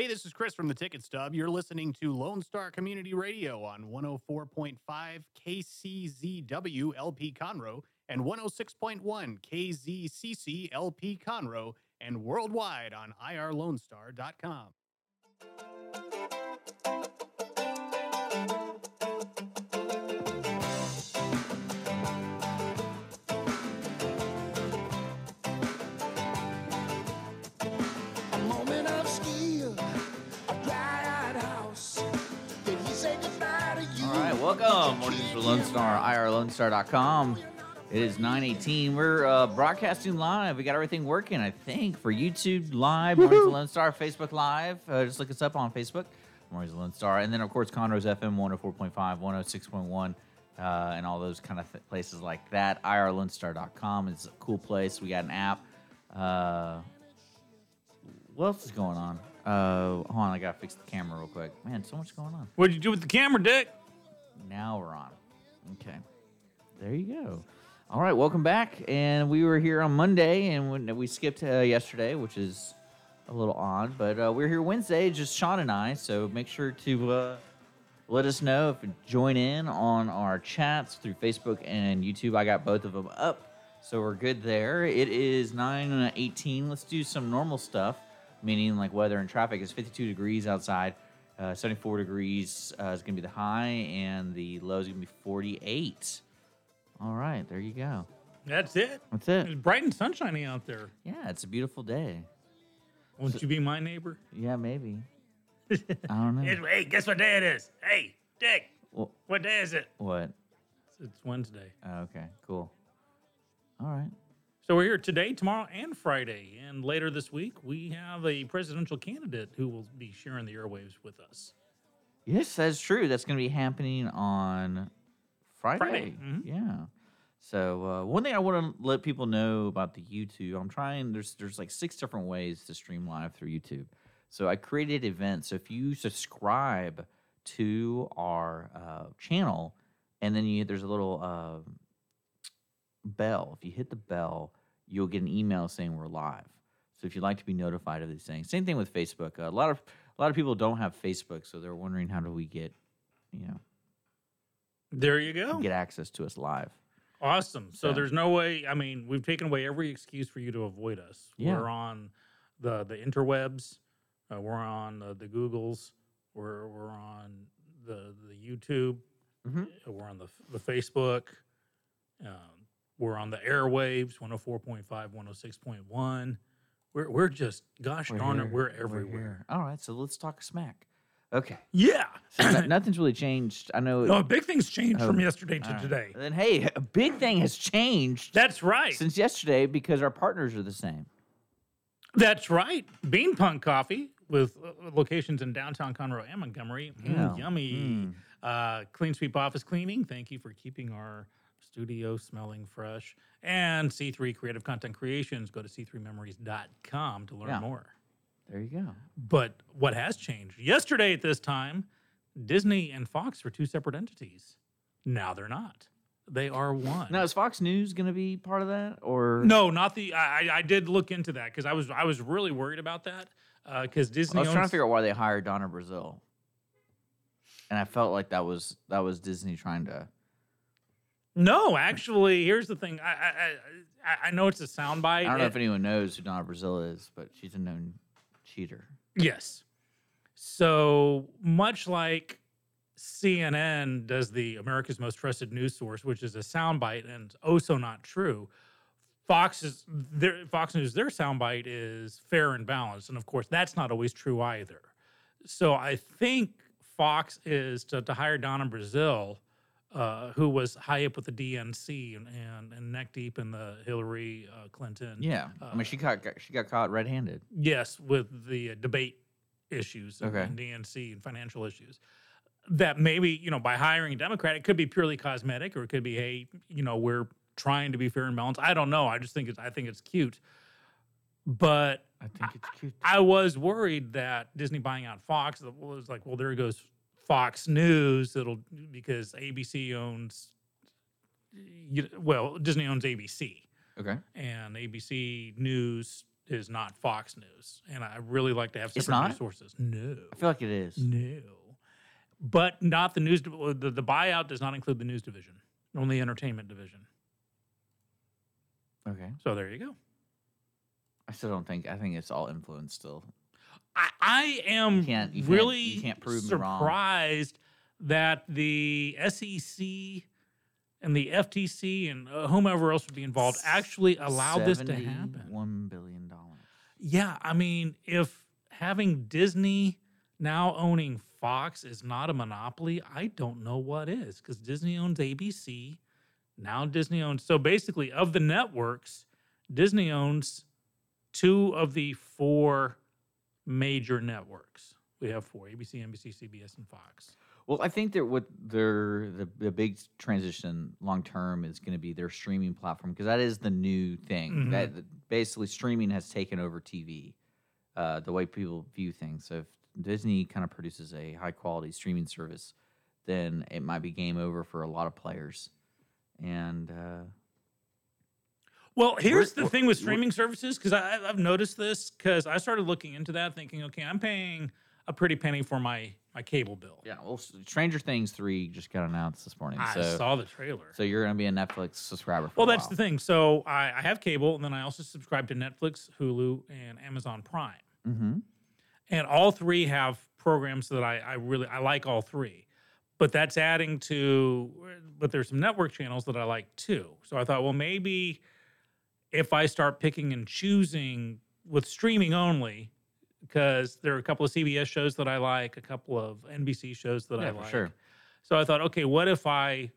Hey, this is Chris from the Ticket Stub. You're listening to Lone Star Community Radio on 104.5 KCZW LP Conroe and 106.1 KZCC LP Conroe and worldwide on irlonestar.com. welcome. Mornings for Lone Star, irlonestar.com. It is 918. We're uh, broadcasting live. We got everything working, I think, for YouTube Live, Mornings of Lone Star, Facebook Live. Uh, just look us up on Facebook, Mornings of Lone Star. And then, of course, Conroe's FM 104.5, 106.1, uh, and all those kind of th- places like that. irlonestar.com is a cool place. We got an app. Uh, what else is going on? Uh, hold on, I gotta fix the camera real quick. Man, so much going on. What'd you do with the camera, Dick? Now we're on. Okay. There you go. All right, welcome back. And we were here on Monday, and we skipped uh, yesterday, which is a little odd, but uh, we're here Wednesday, just Sean and I. So make sure to uh, let us know if you join in on our chats through Facebook and YouTube. I got both of them up, so we're good there. It is 9 18. Let's do some normal stuff, meaning like weather and traffic. It's 52 degrees outside. Uh, 74 degrees uh, is going to be the high, and the low is going to be 48. All right, there you go. That's it. That's it. It's bright and sunshiny out there. Yeah, it's a beautiful day. Won't you be my neighbor? Yeah, maybe. I don't know. It's- Hey, guess what day it is? Hey, Dick, Well, what day is it? what? It's Wednesday. Oh, okay, cool. All right. So we're here today, tomorrow, and Friday. And later this week, we have a presidential candidate who will be sharing the airwaves with us. Yes, that's true. That's going to be happening on Friday. Friday, mhm. Yeah. So uh, one thing I want to let people know about the YouTube, I'm trying. There's there's like six different ways to stream live through YouTube. So I created events. So if you subscribe to our uh, channel, and then you there's a little uh, bell. If you hit the bell, you'll get an email saying we're live. So if you'd like to be notified of these things, same thing with Facebook. a lot of a lot of people don't have Facebook, so they're wondering how do we get, you know, There you go. get access to us live. Awesome. So So- there's no way. I mean, we've taken away every excuse for you to avoid us. Yeah. We're on the the interwebs. Uh, we're on uh, the Googles. We're we're on the the YouTube. Mhm. uh, We're on the the Facebook. Um, we're on the airwaves. 104.5, 106.1. We're we're just gosh darn it, we're everywhere. here. All right, so let's talk smack. Okay. Yeah. So nothing's really changed. I know. no, big things changed Oh, from yesterday to right. today. Then hey, a big thing has changed That's right. since yesterday because our partners are the same. That's right. Bean Punk Coffee with uh, locations in downtown Conroe and Montgomery. Mm, Yeah. yummy. Mm. Uh, Clean Sweep Office Cleaning. Thank you for keeping our studio smelling fresh. And C3 Creative Content Creations. Go to c3memories.com to learn Yeah. more. There you go. But what has changed? Yesterday at this time, Disney and Fox were two separate entities. Now they're not. They are one. Now is Fox News going to be part of that or No, not the. I, I- I did look into that because I was I was really worried about that uh, because Disney. I was trying to figure out why they hired Donna Brazile, and I felt like that was that was Disney trying to. No, actually, here's the thing. I I, I- I, know it's a soundbite. I don't know if anyone knows who Donna Brazile is, but she's a known cheater. Yes. So much like CNN does the America's Most Trusted News Source, which is a soundbite and oh so not true. Fox is their Fox News. Their soundbite is fair and balanced, and of course that's not always true either. So I think Fox is to, to hire Donna Brazile, uh, who was high up with the DNC and, and, and neck deep in the Hillary uh, Clinton. Yeah, I mean she got got- she got caught red-handed. Yes, with the uh, debate issues and, Okay. and DNC and financial issues. That maybe, you know, by hiring a Democrat, it could be purely cosmetic or it could be, hey, you know, we're trying to be fair and balanced. I don't know. I just think it's I think it's cute. But I think it's cute. I was worried that Disney buying out Fox was like, well, there goes Fox News. It'll because ABC owns well, Disney owns ABC Okay. and ABC News is not Fox News, and I really like to have It's separate not? news sources. No, I feel like it is. no, but not the news. The, the buyout does not include the news division, only the entertainment division. Okay. So there you go. I still don't think. I think it's all influence still. I, I am can't- you can't- really you can't prove surprised that the SEC and the FTC and uh, whomever else would be involved actually allowed this to happen. One billion dollars. Yeah, I mean, if having Disney now owning Fox is not a monopoly, I don't know what is because Disney owns ABC. Now Disney owns, so basically, of the networks, Disney owns two of the four major networks. We have four ABC, NBC, CBS, and Fox. Well, I think that what their the, the big transition long term is going to be their streaming platform because that is the new thing. Mhm. That that basically streaming has taken over TV, uh, the way people view things. So if Disney kind of produces a high quality streaming service, then it might be game over for a lot of players. And uh, Well, here's the we're- thing with streaming services because I've noticed this because I started looking into that, thinking, okay, I'm paying a pretty penny for my my cable bill. yeah, well, Stranger Things three just got announced this morning. I so saw the trailer. so you're going to be a Netflix subscriber. For well, that's the thing. So I, I have cable, and then I also subscribe to Netflix, Hulu, and Amazon Prime, Mm-hmm. and all three have programs that I, I really I like all three. But that's adding to, but there's some network channels that I like too. So I thought, well, maybe if I start picking and choosing with streaming only, because there are a couple of CBS shows that I like, a couple of NBC shows that I Yeah, for like. sure. So I thought, okay, what if I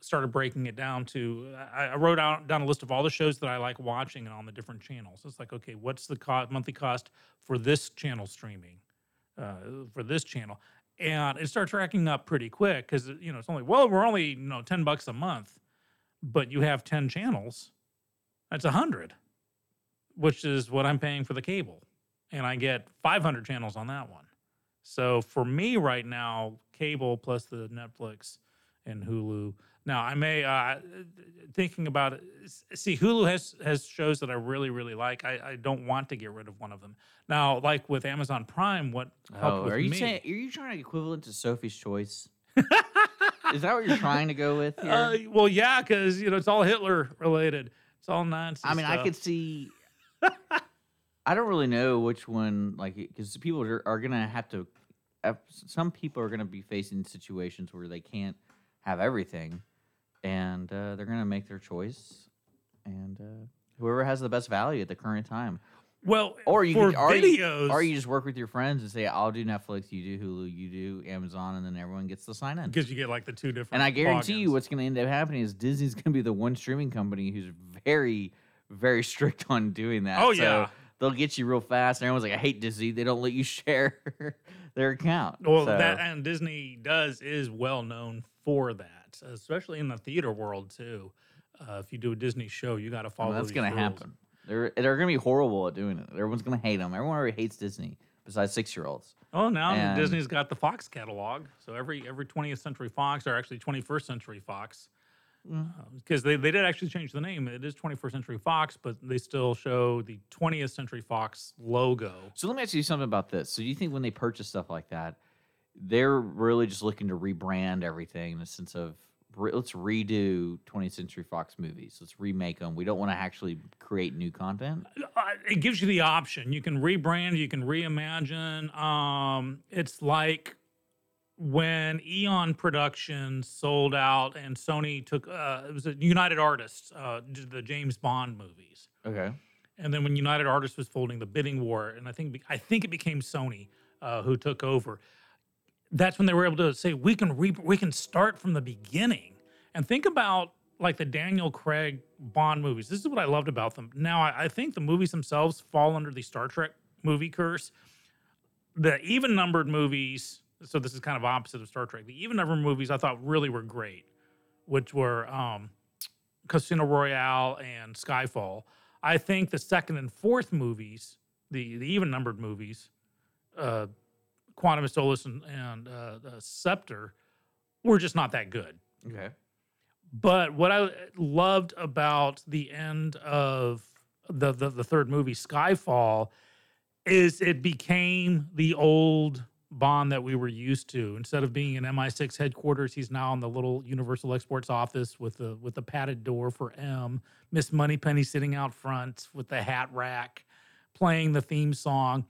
started breaking it down to? I, I wrote out down a list of all the shows that I like watching and on the different channels. It's like, okay, what's the co- monthly cost for this channel streaming, uh, for this channel? And it starts racking up pretty quick because you know it's only well, we're only you know ten bucks a month, but you have ten channels. That's a hundred, which is what I'm paying for the cable, and I get 500 channels on that one. So for me right now, cable plus the Netflix and Hulu. Now I may uh, thinking about it. See, Hulu has has shows that I really really like. I, I don't want to get rid of one of them. Now, like with Amazon Prime, what Oh, are you me? saying are you trying to equivalent to Sophie's Choice? Is that what you're trying to go with here? uh, well, yeah, because you know it's all Hitler related. It's all nonsense. I mean, I could see. I don't really know which one, like, because people are, are gonna have to. Some people are gonna be facing situations where they can't have everything, and uh, they're gonna make their choice, and uh, whoever has the best value at the current time. Well, Or you for could, or videos, you, or you just work with your friends and say, "I'll do Netflix, you do Hulu, you do Amazon," and then everyone gets to sign in. because you get like the two different. And I guarantee you, what's going to end up happening is Disney's going to be the one streaming company who's very, very strict on doing that. Oh, So yeah. they'll get you real fast. And everyone's like, "I hate Disney. They don't let you share their account." Well, So- that and Disney does is well known for that, especially in the theater world too. Uh, if you do a Disney show, you got to follow. well, that's going to happen. They're they're going to be horrible at doing it. Everyone's going to hate them. Everyone already hates Disney, besides six year olds. Oh, now And- Disney's got the Fox catalog. So every every 20th Century Fox, or actually 21st Century Fox, Mm. because they, they did actually change the name. It is 21st Century Fox, but they still show the 20th Century Fox logo. So let me ask you something about this. So do you think when they purchase stuff like that, they're really just looking to rebrand everything in the sense of re- let's redo 20th Century Fox movies. Let's remake them. We don't want to actually create new content. Uh, it gives you the option. You can rebrand, you can reimagine. Um, it's like when Eon Productions sold out and Sony took uh, it was a United Artists, uh, the James Bond movies. Okay. And then when United Artists was folding the bidding war, and I think I think it became Sony uh, who took over. That's when they were able to say we can re- we can start from the beginning and think about like the Daniel Craig Bond movies. This is what I loved about them. Now I, I think the movies themselves fall under the Star Trek movie curse. The even numbered movies. So this is kind of opposite of Star Trek. The even numbered movies I thought really were great, which were um, Casino Royale and Skyfall. I think the second and fourth movies, the the even numbered movies, uh, Quantum of Solace and, and uh, uh, Spectre, were just not that good. Okay. But what I loved about the end of the, the the third movie, Skyfall, is it became the old Bond that we were used to. Instead of being in MI6 headquarters, he's now in the little Universal Exports office with the with the padded door for M. Miss Moneypenny sitting out front with the hat rack, playing the theme song.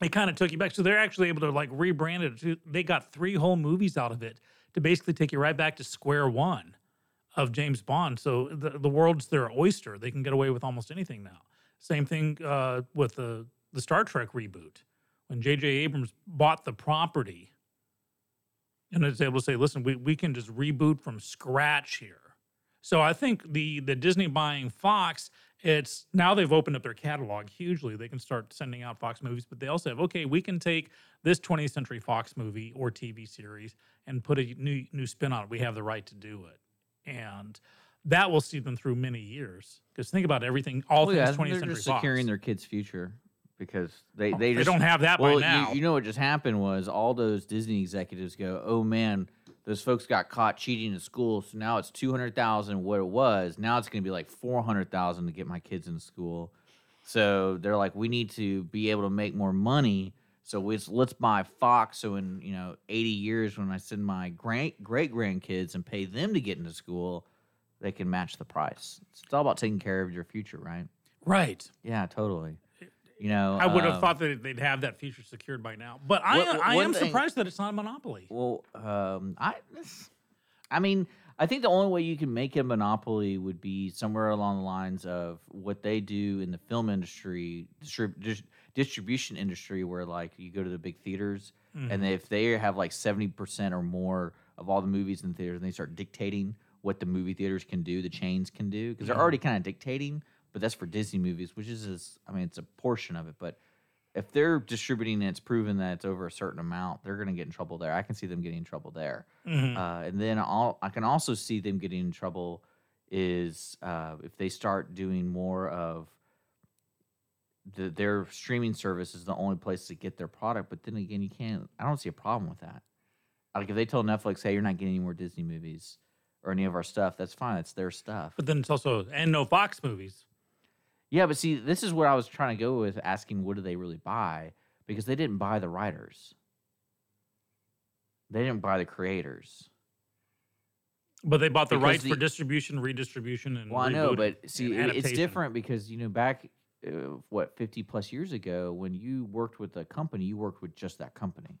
It kind of took you back. So they're actually able to like rebrand it. They got three whole movies out of it to basically take you right back to square one of James Bond. So the, the world's their oyster. They can get away with almost anything now. Same thing uh, with the the Star Trek reboot when J.J. Abrams bought the property and is able to say, "Listen, we, we can just reboot from scratch here." So I think the the Disney buying Fox, it's now they've opened up their catalog hugely. They can start sending out Fox movies, but they also have okay, we can take this 20th Century Fox movie or TV series and put a new new spin on it. We have the right to do it, and that will see them through many years. Because think about everything, all Well, yeah, things 20th they're Century just Fox. securing their kids' future because they Oh, they they don't have that by well, now. You, you know what just happened was all those Disney executives go, "Oh man, those folks got caught cheating in school, so now it's two hundred thousand what it was. Now it's going to be like four hundred thousand to get my kids into school." So they're like, "We need to be able to make more money." So we, let's buy Fox. So in you know eighty years, when I send my great great grandkids and pay them to get into school, they can match the price. It's all about taking care of your future, right? right. Yeah, totally. You know, I would have um, thought that they'd have that feature secured by now. But I, What- I am thing- surprised that it's not a monopoly. Well, um, I, I mean, I think the only way you can make it a monopoly would be somewhere along the lines of what they do in the film industry, distrib- dis- distribution industry, where like you go to the big theaters, Mm-hmm. and if they have like seventy percent or more of all the movies in theaters, and they start dictating what the movie theaters can do, the chains can do, because they're already kind of dictating. But that's for Disney movies, which is, is, I mean, it's a portion of it, but if they're distributing and it's proven that it's over a certain amount, they're going to get in trouble there. I can see them getting in trouble there. Mhm. Uh, and then I'll, I can also see them getting in trouble is uh, if they start doing more of the, their streaming service is the only place to get their product. But then again, you can't. I don't see a problem with that. Like if they tell Netflix, "Hey, you're not getting any more Disney movies or any of our stuff," that's fine. It's their stuff. But then it's also and no Fox movies. Yeah, but see, this is where I was trying to go with asking, what do they really buy? Because they didn't buy the writers. They didn't buy the creators. But they bought the Because rights the- for distribution, redistribution, and Well, I know, but see, it's different because you know back uh, what fifty plus years ago, when you worked with a company, you worked with just that company.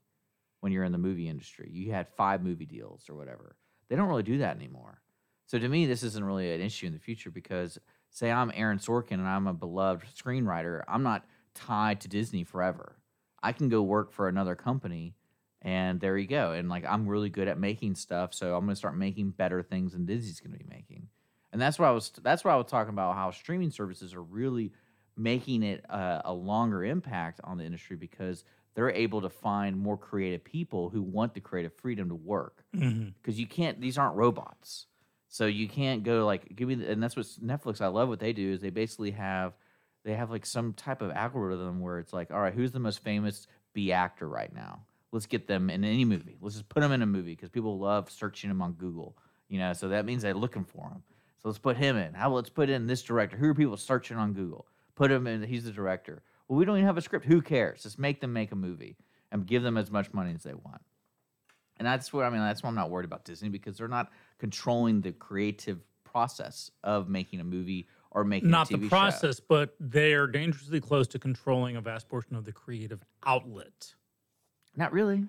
When you're in the movie industry, you had five movie deals or whatever. They don't really do that anymore. So to me, this isn't really an issue in the future because say I'm Aaron Sorkin and I'm a beloved screenwriter, I'm not tied to Disney forever. I can go work for another company and there you go. And like I'm really good at making stuff, so I'm gonna start making better things than Disney's gonna be making. And that's what I was that's what I was talking about how streaming services are really making it a, a longer impact on the industry because they're able to find more creative people who want the creative freedom to work mm-hmm. because you can't these aren't robots so you can't go like give me the, and that's what netflix i love what they do is they basically have they have like some type of algorithm where it's like all right who's the most famous b actor right now? Let's get them in any movie. Let's just put them in a movie because people love searching them on google you know? So that means they're looking for them so let's put him in. How about let's put in this director? Who are people searching on google? Put him in he's the director. Well we don't even have a script. Who cares? Just make them make a movie and give them as much money as they want. And that's what I mean. That's why I'm not worried about Disney because they're not controlling the creative process of making a movie or making not the show. process, but they are dangerously close to controlling a vast portion of the creative outlet. Not really.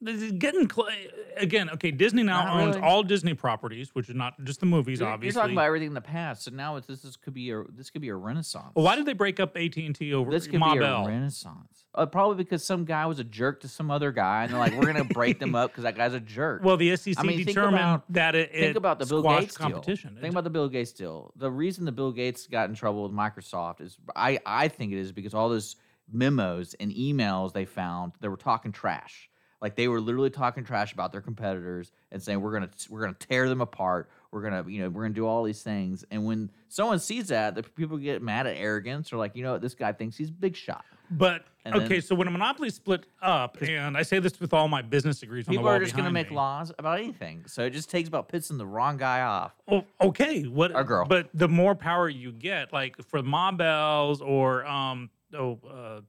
This is Getting cl- again, okay. Disney now Not owns really. all Disney properties, which is not just the movies, You're, you're talking about everything in the past, so now it's, this is, could be a this could be a renaissance. well, why did they break up AT and T over this could Ma be Bell? a renaissance? Uh, probably because some guy was a jerk to some other guy, and they're like, "We're gonna break them up because that guy's a jerk." Well, the SEC I mean, determined about- that it, think about the Bill Gates competition. deal. Think about the Bill Gates deal. The reason the Bill Gates got in trouble with Microsoft is I I think it is because all those memos and emails they found they were talking trash. Like they were literally talking trash about their competitors and saying we're gonna we're gonna tear them apart. we're gonna you know we're gonna do all these things and when someone sees that the people get mad at arrogance or like you know what this guy thinks he's big shot But And okay, then- so when a monopoly split up, and I say this with all my business degrees on the people are just gonna make me. laws about anything so it just takes about pissing the wrong guy off Well, okay, what Or girl. But the more power you get, like for Ma Bells or um oh uh,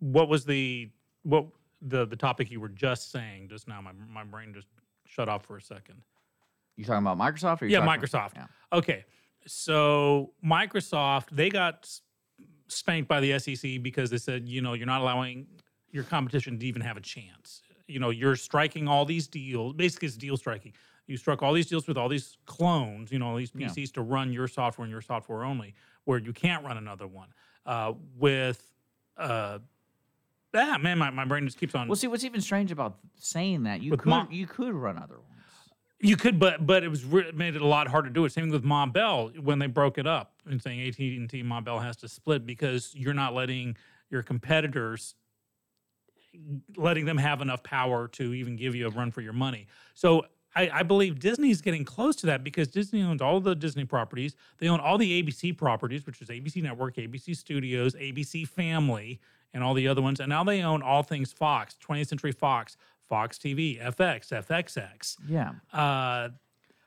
what was the what the the topic you were just saying just now? My my brain just shut off for a second. you talking about microsoft or Yeah, Microsoft. yeah. Okay, so Microsoft they got spanked by the SEC because they said you know you're not allowing your competition to even have a chance. You know you're striking all these deals. Basically, it's deal striking. You struck all these deals with all these clones, you know, all these Yeah. PCs to run your software and your software only, where you can't run another one. Uh, with uh, ah man, my, my brain just keeps on. well see what's even strange about saying that you With could Mo- you could run other ones You could, but but it was re- made it a lot harder to do it. Same with Ma Bell when they broke it up and saying AT and T Ma Bell has to split because you're not letting your competitors letting them have enough power to even give you a run for your money. So I, I believe Disney's getting close to that because Disney owns all the Disney properties. They own all the ABC properties, which is ABC Network, ABC Studios, ABC Family, and all the other ones. And now they own all things Fox, 20th Century Fox, Fox TV, FX, FXX. yeah Uh,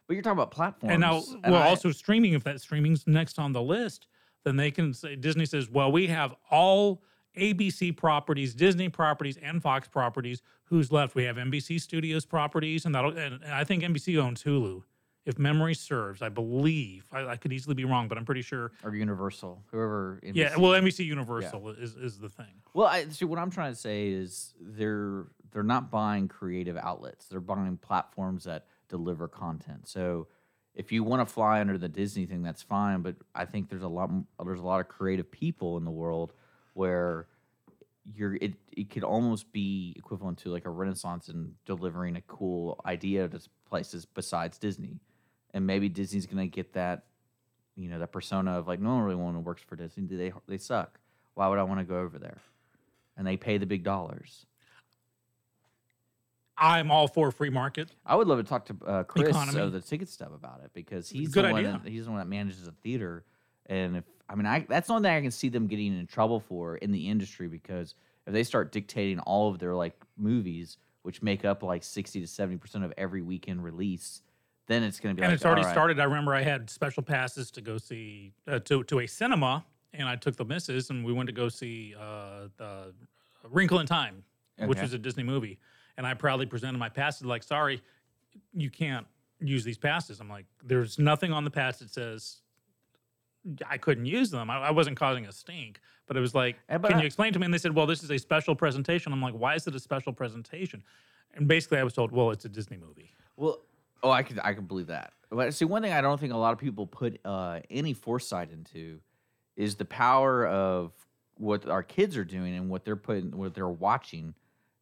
but you're talking about platforms and now, and well, I- also streaming. If that streaming's next on the list, then they can say Disney says, "Well, we have all ABC properties, Disney properties, and Fox properties. Who's left? We have NBC Studios properties, and that'll. And, and I think NBC owns Hulu, if memory serves. I believe. I, I could easily be wrong, but I'm pretty sure. or universal whoever Yeah. Well, NBC Universal is is the thing. Well, I, see, what I'm trying to say is they're they're not buying creative outlets. They're buying platforms that deliver content. So if you want to fly under the Disney thing, that's fine. But I think there's a lot there's a lot of creative people in the world where you're it it could almost be equivalent to like a renaissance in delivering a cool idea to places besides Disney. And maybe Disney's gonna get that, you know, that persona of like no one really want to works for Disney. They they suck. Why would I want to go over there? And they pay the big dollars. I'm all for free market. I would love to talk to uh, Chris Economy. of the ticket stub about it because he's Good the one that, he's the one that manages a theater, and if I mean I that's the only thing I can see them getting in trouble for in the industry because if they start dictating all of their like movies, which make up like sixty to seventy percent of every weekend release, then it's going to be and like it's already right. started. I remember I had special passes to go see uh, to to a cinema, and I took the missus, and we went to go see uh, the Wrinkle in Time, which was a Disney movie. And I proudly presented my passes, like, sorry, you can't use these passes. I'm like, there's nothing on the pass that says I couldn't use them. I, I wasn't causing a stink, but it was like, Eh, but can I- you explain to me? And they said, well, this is a special presentation. I'm like, why is it a special presentation? And basically, I was told, well, it's a Disney movie. Well, oh, I could I can believe that. But see, one thing I don't think a lot of people put uh, any foresight into is the power of what our kids are doing and what they're putting, what they're watching,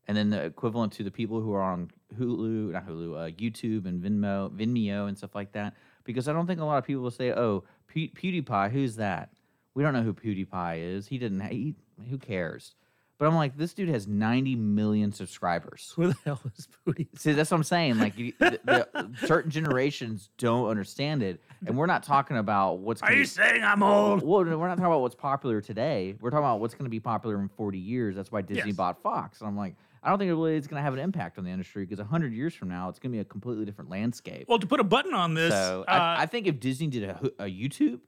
and then the equivalent to the people who are on Hulu, not Hulu, uh, YouTube and Venmo, Vimeo and stuff like that. Because I don't think a lot of people will say, "Oh, Pew- PewDiePie, who's that?" We don't know who PewDiePie is. He didn't. He, who cares? But I'm like, this dude has 90 million subscribers. Who the hell is Booty? See, that's what I'm saying. Like, you, the, the, certain generations don't understand it, and we're not talking about what's. Are gonna you be- saying I'm old? Well, we're not talking about what's popular today. We're talking about what's going to be popular in 40 years. That's why Disney Yes. bought Fox. And I'm like, I don't think it really is going to have an impact on the industry because 100 years from now, it's going to be a completely different landscape. Well, to put a button on this, so uh, I, I think if Disney did a, a YouTube,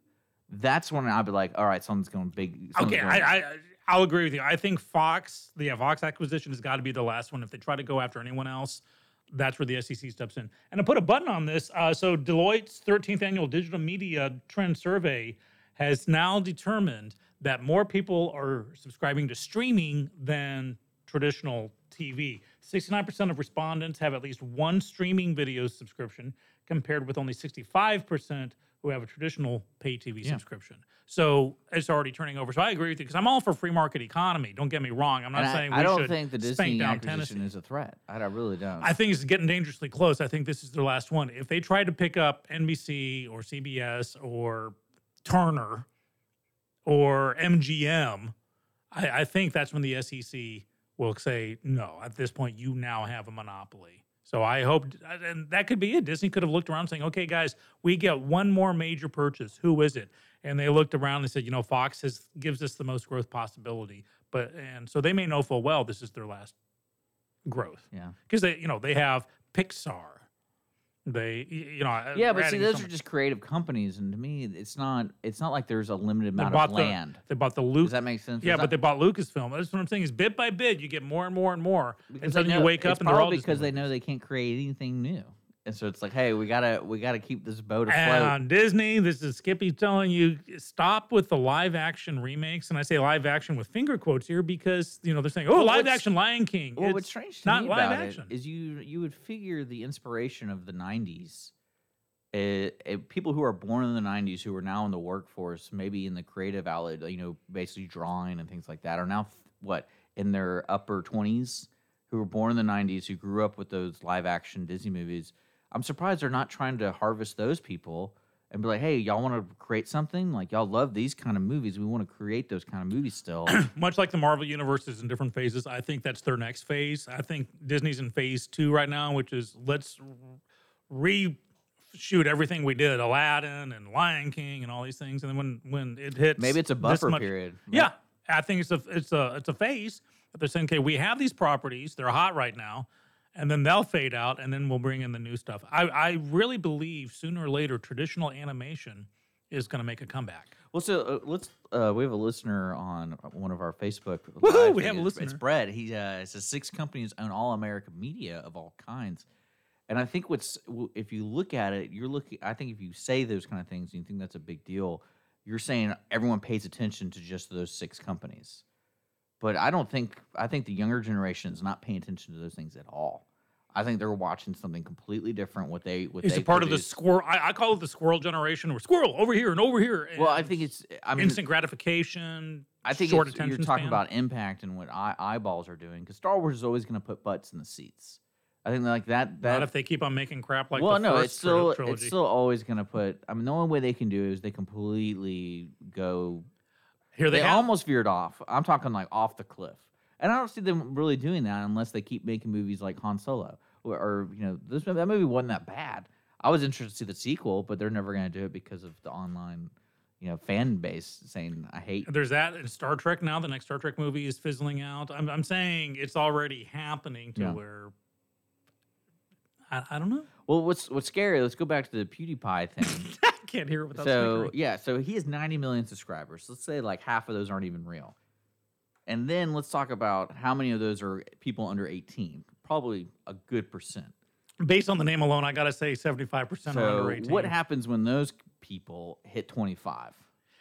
that's when I'd be like, all right, something's going big. something's okay, going- I, I I'll agree with you. I think Fox, the yeah, Fox acquisition has got to be the last one. If they try to go after anyone else, that's where the SEC steps in. And to put a button on this, uh, so Deloitte's 13th annual digital media trend survey has now determined that more people are subscribing to streaming than traditional TV. 69% of respondents have at least one streaming video subscription, compared with only 65% who have a traditional pay TV Yeah. subscription. So it's already turning over. So I agree with you because I'm all for free market economy. Don't get me wrong. I'm not and saying I, we don't should think the Disney down acquisition Tennessee. is a threat. I, I really don't. I think it's getting dangerously close. I think this is their last one. If they try to pick up NBC or CBS or Turner or MGM, I, I think that's when the SEC will say, no, at this point, you now have a monopoly. So I hope, uh, and that could be it. Disney could have looked around saying, okay, guys, we get one more major purchase. Who is it? And they looked around and said, you know, Fox has gives us the most growth possibility. But, and so they may know full well this is their last growth Yeah. because they, you know, they have Pixar. They, you know, Yeah, but see, those are just creative companies, and to me, it's not. It's not like there's a limited amount of the, land. they bought the Luke. Does that make sense? yeah, It's but not- they bought Lucasfilm. That's what I'm saying. Is bit by bit, you get more and more and more, and suddenly you wake up and they're all because they know they can't create anything new, and so it's like, hey, we gotta we gotta keep this boat afloat. And Disney, this is Skippy telling you stop with the live action remakes. And I say live action with finger quotes here because you know they're saying, "Oh, Well, live action Lion King." Well, it's what's strange to not me live about action. it is you you would figure the inspiration of the '90s, uh, uh, people who are born in the '90s who are now in the workforce, maybe in the creative outlet, you know, basically drawing and things like that, are now what in their upper 20s, who were born in the '90s, who grew up with those live action Disney movies. I'm surprised they're not trying to harvest those people. And be like, hey, y'all want to create something? Like, y'all love these kind of movies. We want to create those kind of movies still. much like the Marvel universe is in different phases. I think that's their next phase. I think Disney's in phase two right now, which is let's reshoot everything we did, Aladdin and Lion King and all these things. And then when when it hits, Maybe it's a buffer much- period. Yeah, I think it's a it's a it's a phase. But they're saying, okay, we have these properties; they're hot right now, and then they'll fade out, and then we'll bring in the new stuff. I I really believe sooner or later traditional animation is going to make a comeback. Well, so uh, let's. Uh, we have a listener on one of our Facebook. Woohoo, we have a things. It's listener. Brett. He uh, says six companies own all American media of all kinds, and I think what's if you look at it, you're looking. I think if you say those kind of things, and you think that's a big deal. You're saying everyone pays attention to just those six companies, but I don't think. I think the younger generation is not paying attention to those things at all. I think they're watching something completely different. What they what It's they a part of the produce. squirrel. I, I call it the squirrel generation, or squirrel over here and over here. Well, I think it's. I mean, instant gratification. I think short it's, you're talking span. about impact and what eye, eyeballs are doing because Star Wars is always going to put butts in the seats. I think like that. That Not if they keep on making crap like well, no, it's still trilogy. it's still always going to put. I mean, the only way they can do it is they completely go. Here They, they, almost veered off. I'm talking like off the cliff, and I don't see them really doing that unless they keep making movies like Han Solo or, or you know, this that movie wasn't that bad. I was interested to see the sequel, but they're never going to do it because of the online, you know, fan base saying I hate There's that in Star Trek now. The next Star Trek movie is fizzling out. I'm, I'm saying it's already happening to Yeah. where I, I don't know. Well, what's what's scary? Let's go back to the PewDiePie thing. Can't hear it without so snickering. yeah, so he has 90 million subscribers. Let's say like half of those aren't even real. And then let's talk about how many of those are people under 18. Probably a good percent. Based on the name alone, I gotta say 75 percent are under 18. what happens when those people hit 25?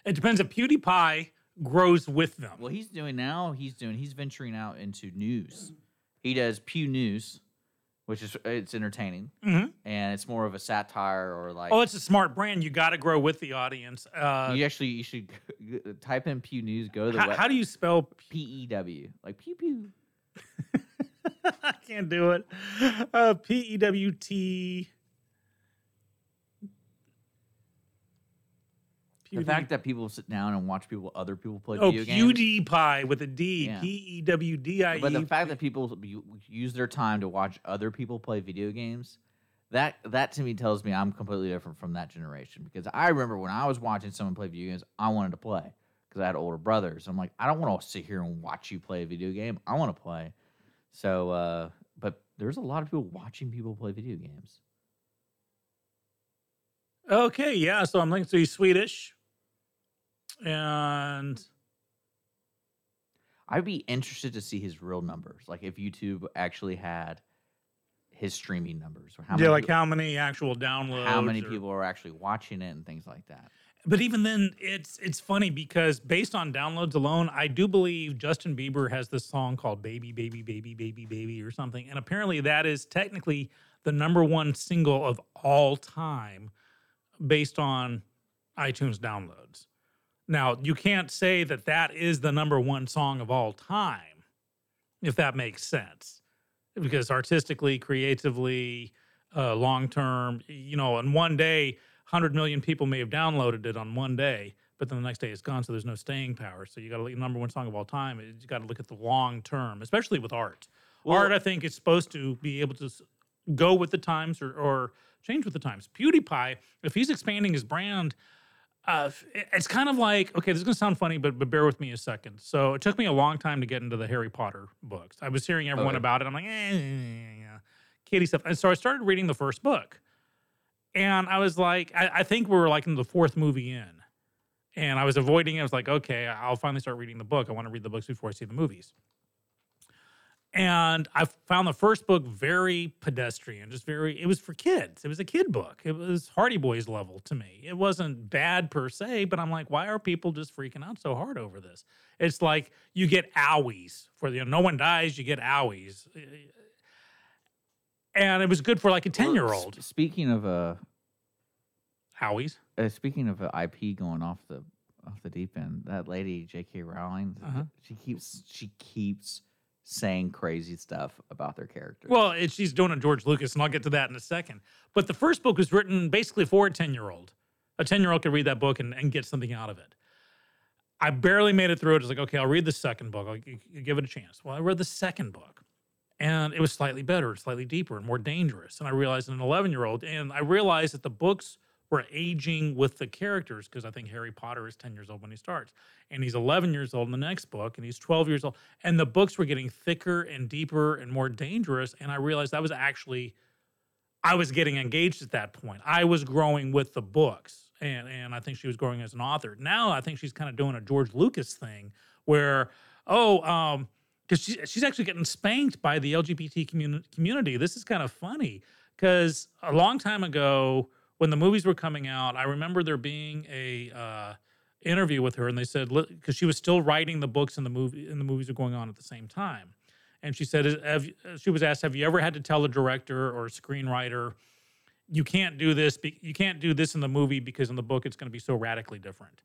It depends if PewDiePie grows with them. Well, he's doing now. He's doing. He's venturing out into news. He does Pew News, which is it's entertaining Mhm. and it's more of a satire or like. Oh, it's a smart brand. You got to grow with the audience. Uh, you actually you should type in Pew News. Go to the how, web, how do you spell? P E W like pew pew. I can't do it. Uh, P E T. The fact that people sit down and watch people, other people play oh, video games. PewDiePie with a D. Yeah. P E W D I E. But the fact that people u- use their time to watch other people play video games, that that to me tells me I'm completely different from that generation. Because I remember when I was watching someone play video games, I wanted to play because I had older brothers. I'm like, I don't want to sit here and watch you play a video game. I want to play. So, uh, but there's a lot of people watching people play video games. Okay, yeah. So I'm like, so he's Swedish, and I'd be interested to see his real numbers, like if YouTube actually had his streaming numbers, or how yeah, many like how many actual downloads? how many or- people are actually watching it and things like that. But even then, it's it's funny because based on downloads alone, I do believe Justin Bieber has this song called "Baby, Baby, Baby, Baby, Baby" or something, and apparently that is technically the number one single of all time, based on iTunes downloads. Now you can't say that that is the number one song of all time, if that makes sense, because artistically, creatively, uh, long term, you know, in one day. 100 million people may have downloaded it on one day, but then the next day it's gone, so there's no staying power. So you got to look at the number one song of all time. You got to look at the long term, especially with art. Well- art, I think, is supposed to be able to go with the times or, or change with the times. PewDiePie, if he's expanding his brand, uh, it's kind of like okay, this is gonna sound funny, but but bear with me a second. So it took me a long time to get into the Harry Potter books. I was hearing everyone Okay. about it. I'm like, eh, yeah, kitty stuff, and so I started reading the first book, and I was like, I, I think we were like in the fourth movie in, and I was avoiding it. I was like, okay, I'll finally start reading the book. I want to read the books before I see the movies. And I found the first book very pedestrian, just very, it was for kids. It was a kid book. It was Hardy Boys level to me. It wasn't bad per se, but I'm like, why are people just freaking out so hard over this? It's like you get owies for the, no one dies, you get owies. And it was good for like a 10 year old. Speaking of uh, Owies. uh speaking of uh, IP going off the off the deep end, that lady J.K. Rowling, Uh-huh. she keeps she keeps saying crazy stuff about their characters. Well, it, she's doing a George Lucas, and I'll get to that in a second. But the first book was written basically for a 10 year old. A 10 year old could read that book and, and get something out of it. I barely made it through it. I was like, okay, I'll read the second book. I'll give it a chance. Well, I read the second book, and it was slightly better, slightly deeper, and more dangerous. And I realized an 11 year old, and I realized that the books were aging with the characters because I think Harry Potter is 10 years old when he starts, and he's 11 years old in the next book, and he's 12 years old. And the books were getting thicker and deeper and more dangerous. And I realized that was actually, I was getting engaged at that point. I was growing with the books, and and I think she was growing as an author. Now I think she's kind of doing a George Lucas thing where, oh, um, because she, she's actually getting spanked by the LGBT communi- community. This is kind of funny because a long time ago, when the movies were coming out, I remember there being a uh, interview with her, and they said because she was still writing the books and the movie and the movies were going on at the same time, and she said, have, she was asked, "Have you ever had to tell a director or a screenwriter?" You can't do this. You can't do this in the movie because in the book it's going to be so radically different.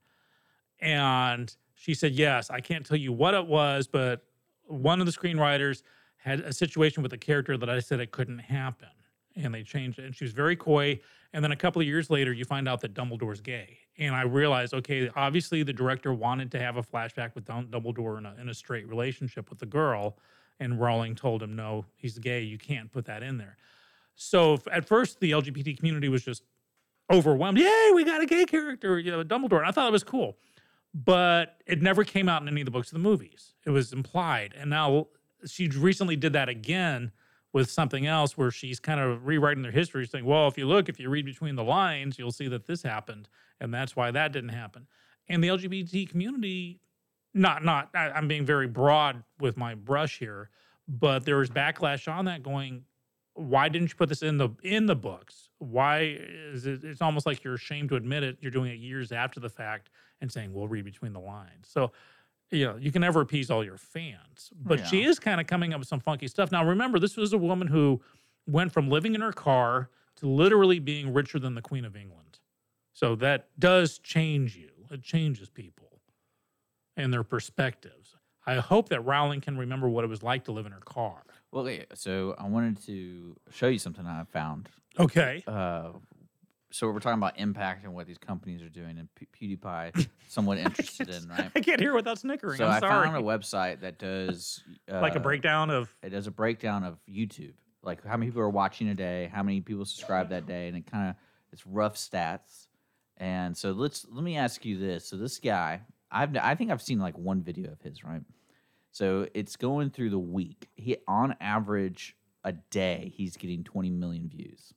And she said, Yes, I can't tell you what it was, but one of the screenwriters had a situation with a character that I said it couldn't happen. And they changed it. And she was very coy. And then a couple of years later, you find out that Dumbledore's gay. And I realized, okay, obviously the director wanted to have a flashback with Dum- Dumbledore in a, in a straight relationship with the girl. And Rowling told him, no, he's gay. You can't put that in there. So at first, the LGBT community was just overwhelmed. Yay, we got a gay character, you know, Dumbledore. And I thought it was cool but it never came out in any of the books or the movies. It was implied. And now she recently did that again with something else where she's kind of rewriting their history, saying, well, if you look, if you read between the lines, you'll see that this happened. And that's why that didn't happen. And the LGBT community, not, not, I'm being very broad with my brush here, but there was backlash on that going, why didn't you put this in the in the books? Why is it? It's almost like you're ashamed to admit it. You're doing it years after the fact and saying, "We'll read between the lines." So, you know, you can never appease all your fans, but she is kind of coming up with some funky stuff. Now, remember, this was a woman who went from living in her car to literally being richer than the Queen of England. So that does change you. It changes people and their perspectives. I hope that Rowling can remember what it was like to live in her car. well, yeah, so I wanted to show you something I found. Okay. Uh, so we're talking about impact and what these companies are doing, and P- PewDiePie somewhat interested in, right? I can't hear without snickering. So I'm I sorry. found a website that does uh, like a breakdown of It does a breakdown of YouTube, like how many people are watching a day, how many people subscribe that day, and it kind of it's rough stats. And so let's let me ask you this: so this guy, I've I think I've seen like one video of his, right? So it's going through the week. He on average a day he's getting 20 million views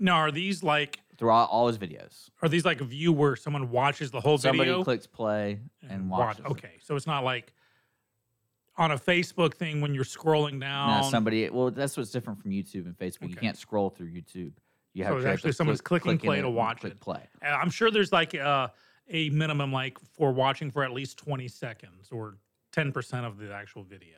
now are these like throughout all his videos. are these like a view where someone watches the whole video? Somebody video clicks play and watch- watches. it. okay so it's not like on a facebook thing when you're scrolling down Now somebody, well, that's what's different from YouTube and Facebook. You Okay. can't scroll through YouTube. You So have it's to actually actually someone's click- clicking click in play to and watch click it. Play. Uh, i'm sure there's like uh, a minimum like for watching for at least 20 seconds or 10% of the actual video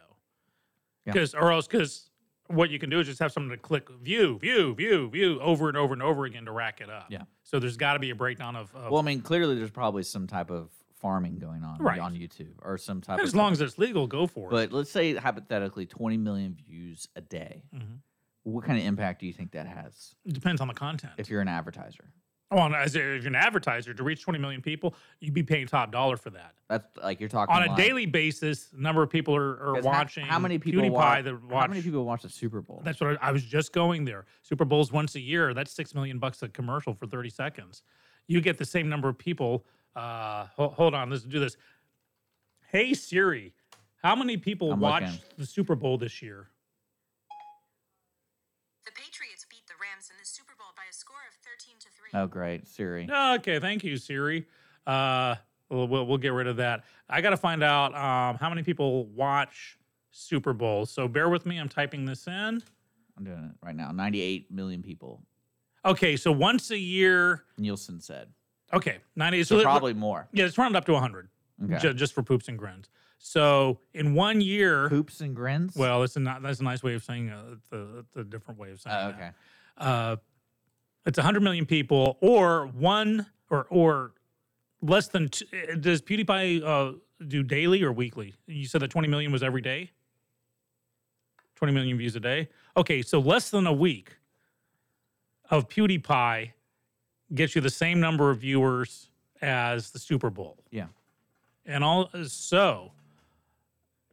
Yeah. because or else because what you can do is just have someone to click view view view view over and over and over again to rack it up Yeah. so there's got to be a breakdown of, of Well, I mean, clearly there's probably some type of farming going on Right. on YouTube or some type of as long as it's legal go for it But let's say hypothetically 20 million views a day. Mhm. What kind of impact do you think that has it depends on the content if you're an advertiser? On as a- as an advertiser to reach 20 million people, you'd be paying top dollar for that. That's like you're talking On a like- daily basis, the number of people are, are 'cause how- watching. How, many people PewDiePie watch? that watch. How many people watch the Super Bowl? That's what I, I was just going there. Super Bowls once a year. That's six million bucks a commercial for 30 seconds. You get the same number of people. Uh, ho- hold on, let's do this. Hey Siri, how many people I'm watched looking. the Super Bowl this year? The Patriots beat the Rams in the Super Bowl by a score of 13 to 3. Oh, great, Siri. Okay, thank you, Siri. Uh, we'll, we'll, we'll get rid of that. I got to find out um, how many people watch Super Bowl. So bear with me. I'm typing this in. I'm doing it right now. 98 million people. Okay, so once a year. Nielsen said. Okay, 90. So So, probably more. yeah, it's rounded up to 100 Okay. ju- just for poops and grins. So in one year, Poops and grins. well, that's a not, that's a nice way of saying uh, it's a, it's a different way of saying. That. okay. uh, it's 100 million people or one or or less than two, does pewdiepie uh, do daily or weekly you said that 20 million was every day 20 million views a day okay so less than a week of pewdiepie gets you the same number of viewers as the super bowl Yeah. and all so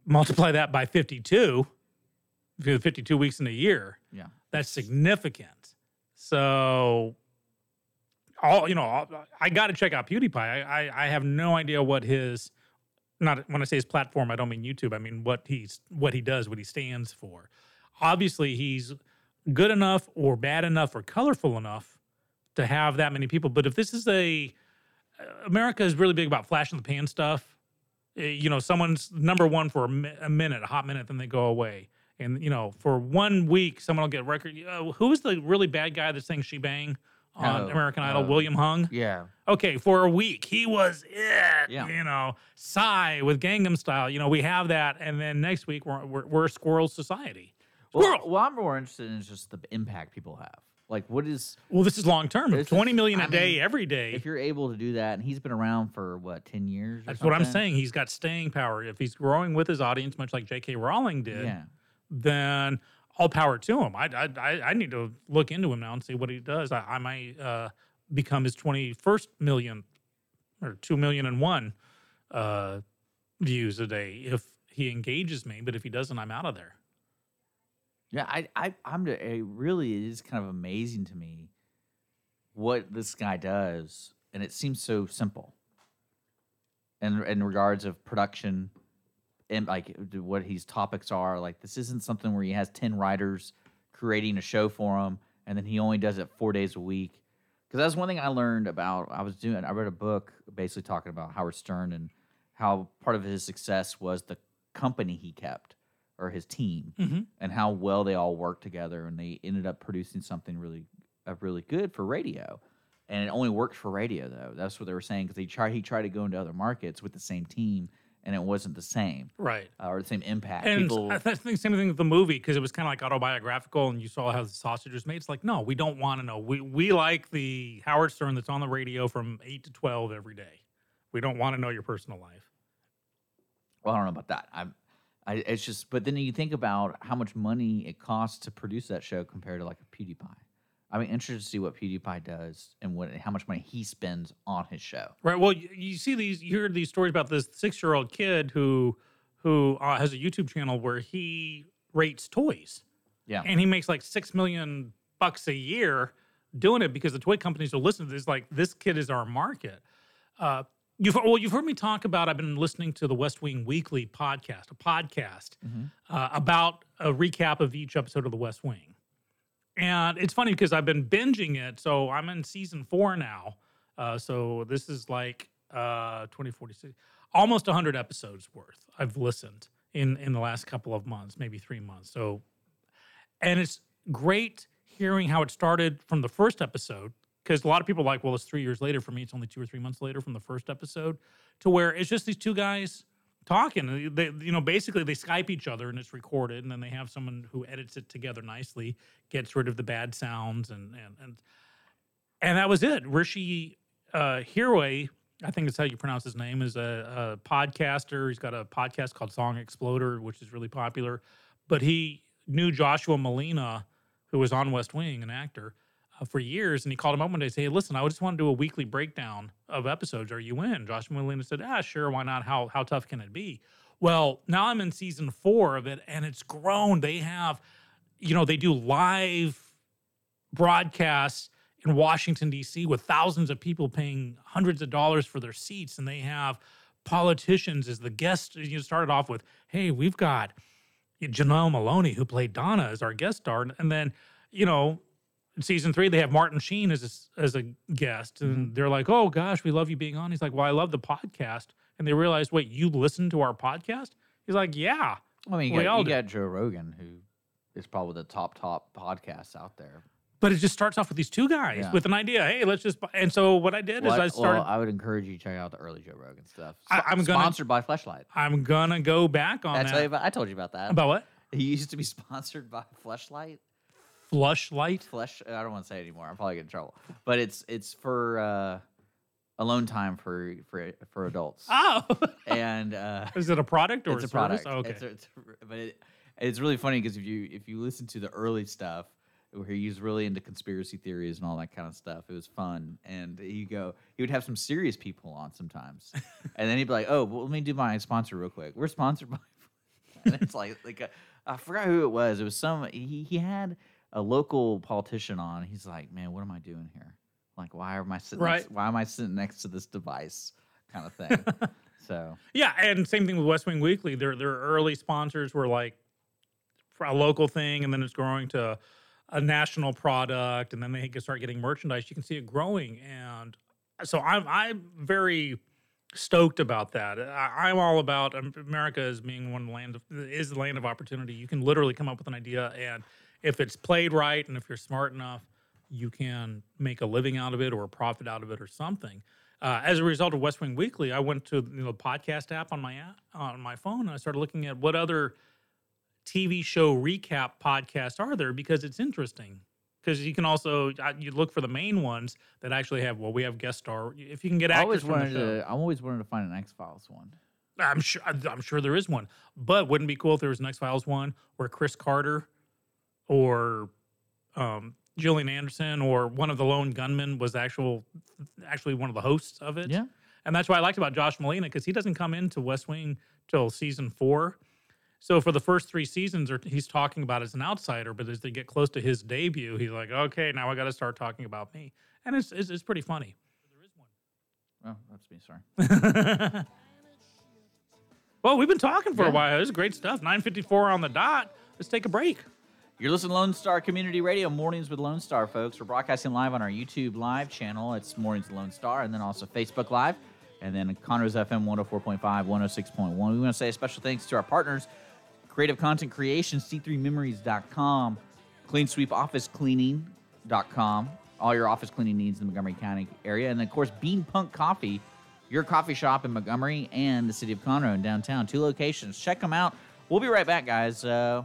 multiply that by 52 if you have 52 weeks in a year Yeah. that's significant. So, all you know, I got to check out PewDiePie. I, I I have no idea what his not when I say his platform, I don't mean YouTube. I mean what he's what he does, what he stands for. Obviously, he's good enough or bad enough or colorful enough to have that many people. But if this is a America is really big about flash in the pan stuff. Eh, You know, someone's number one for a minute, a hot minute, then they go away. And you know, for one week, someone will get a record. Uh, who was the really bad guy that sang "She Bang" on Oh, American Idol? uh, William Hung. Yeah. Okay, for a week, he was it. Yeah. You know, Psy with Gangnam Style. You know, we have that, and then next week we're we're, we're a squirrel society. Well, Squirrel. well, I'm more interested in just the impact people have. Like, what is Well, this is long term. Twenty million a I day, mean, every day. if you're able to do that? And he's been around for what, 10 years? That's what I'm saying. He's got staying power. If he's growing with his audience, much like J.K. Rowling did, Yeah. Then all power to him. I, I, I, need to look into him now and see what he does. I, I might uh, become his 21st million or 2 million and one uh, views a day if he engages me. But if he doesn't, I'm out of there. Yeah, I, I, I'm. It really it is kind of amazing to me what this guy does, and it seems so simple. In in regards of production, and like what his topics are, like this isn't something where he has ten writers creating a show for him, and then he only does it four days a week. Because that's one thing I learned about. I was doing. I read a book basically talking about Howard Stern and how part of his success was the company he kept or his team Mhm. and how well they all worked together and they ended up producing something really uh, really good for radio and it only worked for radio though that's what they were saying because he tried he tried to go into other markets with the same team and it wasn't the same Right. uh, or the same impact And people I th- think same thing with the movie because it was kind of like autobiographical, and you saw how the sausage was made. It's like, no, we don't want to know. We we like the Howard Stern that's on the radio from eight to twelve every day. We don't want to know your personal life. well i don't know about that i'm I, it's just but then you think about how much money it costs to produce that show compared to like a pewdiepie i'm interested to see what pewdiepie does and what how much money he spends on his show Right. Well, you, you see these, you hear these stories about this six-year-old kid who who uh, has a YouTube channel where he rates toys, yeah and he makes like six million bucks a year doing it because the toy companies are listening to this. Like, this kid is our market. Uh, you've well, you've heard me talk about. I've been listening to the West Wing Weekly podcast, a podcast uh, about a recap of each episode of the West Wing. And it's funny because I've been binging it. So I'm in season four now. Uh, so this is like uh, 2046, almost 100 episodes worth I've listened in in the last couple of months, maybe three months. So, and it's great hearing how it started from the first episode because a lot of people are like, well, it's three years later. For me, it's only two or three months later from the first episode to where it's just these two guys talking. They, you know, basically they Skype each other and it's recorded, and then they have someone who edits it together nicely, gets rid of the bad sounds, and and and and that was it. Hrishi uh, Hirway, I think that's how you pronounce his name, is a, a podcaster. He's got a podcast called Song Exploder, which is really popular. But he knew Joshua Malina, who was on West Wing, an actor, for years. And he called him up one day and said, Hey, listen, I just want to do a weekly breakdown of episodes. Are you in? Josh Malina said, Ah, sure. Why not? How, how tough can it be? Well, now I'm in season four of it and it's grown. They have, you know, they do live broadcasts in Washington, D.C., with thousands of people paying hundreds of dollars for their seats. And they have politicians as the guest. You started off with, hey, we've got Janel Moloney, who played Donna, as our guest star. And then, you know, in season three, they have Martin Sheen as a, as a guest. And mm-hmm. they're like, oh, gosh, we love you being on. He's like, well, I love the podcast. And they realized, wait, you listen to our podcast? He's like, yeah. I mean, you, We got, all you got Joe Rogan, who is probably the top top podcast out there. But it just starts off with these two guys Yeah. with an idea. Hey, let's just. buy-" And so what I did Well, is I, I started. well, I would encourage you to check out the early Joe Rogan stuff. I- I'm gonna- sponsored by Fleshlight. I'm gonna go back on I, that. about, I told you about that. about what? he used to be sponsored by Fleshlight. Flush light. Flesh. I don't want to say it anymore. I'm probably get in trouble. But it's it's for uh, alone time for for for adults. Oh, And uh, is it a product or it's a service? product. Oh, okay. It's a- it's a- but it, it's really funny because if you if you listen to the early stuff where he was really into conspiracy theories and all that kind of stuff, it was fun. And you go, he would have some serious people on sometimes, and then he'd be like, "Oh, well, let me do my sponsor real quick. We're sponsored by." and it's like like a, I forgot who it was. It was some he he had a local politician on. He's like, "Man, what am I doing here? Like, why am I sitting? Right. Next, why am I sitting next to this device?" Kind of thing. so. Yeah, and same thing with West Wing Weekly. Their their early sponsors were like a local thing, and then it's growing to a national product, and then they can start getting merchandise. You can see it growing, and so I'm I'm very stoked about that. I, I'm all about America as being one land of is the land of opportunity. You can literally come up with an idea, and if it's played right, and if you're smart enough, you can make a living out of it or a profit out of it or something. Uh, as a result of West Wing Weekly, I went to you know podcast app on my app, on my phone and I started looking at what other TV show recap podcasts are there because it's interesting. Because you can also you look for the main ones that actually have well we have guest star if you can get I always actors from the wanted show. to. I always wanted to find an X Files one. I'm sure I'm sure there is one, but wouldn't it be cool if there was an X Files one where Chris Carter or um, Gillian Anderson or one of the lone gunmen was actual actually one of the hosts of it. Yeah. and that's why I liked about Josh Malina because he doesn't come into West Wing till season four. So for the first three seasons, or he's talking about as an outsider, but as they get close to his debut, he's like, okay, now I got to start talking about me, and it's it's, it's pretty funny. Oh, that's me. Sorry. Well, we've been talking for a while. This is great stuff. 954 on the dot. Let's take a break. You're listening to Lone Star Community Radio, Mornings with Lone Star, folks. We're broadcasting live on our YouTube live channel. It's Mornings with Lone Star, and then also Facebook Live, and then Conroe's FM 104.5, 106.1. We want to say a special thanks to our partners, Creative Content Creation, C3Memories.com, Clean Sweep Office Cleaning.com, all your office cleaning needs in the Montgomery County area, and then, of course, Bean Punk Coffee, your coffee shop in Montgomery and the city of Conroe in downtown. Two locations. Check them out. We'll be right back, guys. Uh,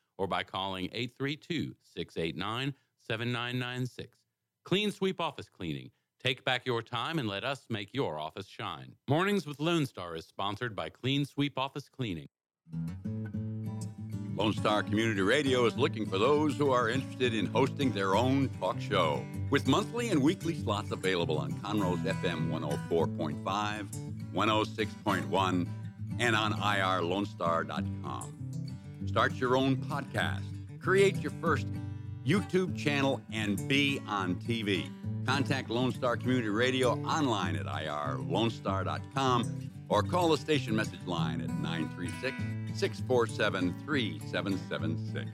or by calling 832 689 7996. Clean Sweep Office Cleaning. Take back your time and let us make your office shine. Mornings with Lone Star is sponsored by Clean Sweep Office Cleaning. Lone Star Community Radio is looking for those who are interested in hosting their own talk show. With monthly and weekly slots available on Conroe's FM 104.5, 106.1, and on irlonestar.com. Start your own podcast, create your first YouTube channel, and be on TV. Contact Lone Star Community Radio online at irlonestar.com or call the station message line at 936 647 3776.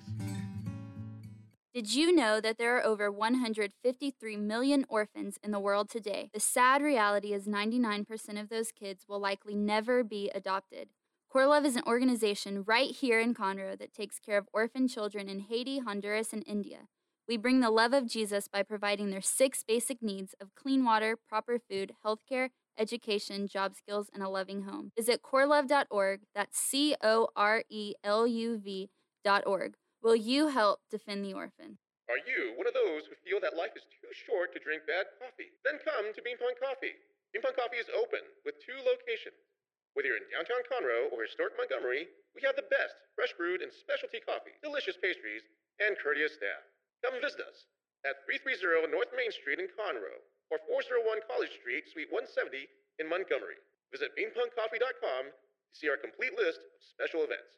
Did you know that there are over 153 million orphans in the world today? The sad reality is 99% of those kids will likely never be adopted. CoreLuv is an organization right here in Conroe that takes care of orphan children in Haiti, Honduras, and India. We bring the love of Jesus by providing their six basic needs of clean water, proper food, healthcare, education, job skills, and a loving home. Visit coreluv.org. That's C O R E L U V.org. Will you help defend the orphan? Are you one of those who feel that life is too short to drink bad coffee? Then come to Bean Punk Coffee. Bean Punk Coffee is open with two locations. Whether you're in downtown Conroe or historic Montgomery, we have the best fresh brewed and specialty coffee, delicious pastries, and courteous staff. Come visit us at 330 North Main Street in Conroe or 401 College Street, Suite 170 in Montgomery. Visit beanpunkcoffee.com to see our complete list of special events.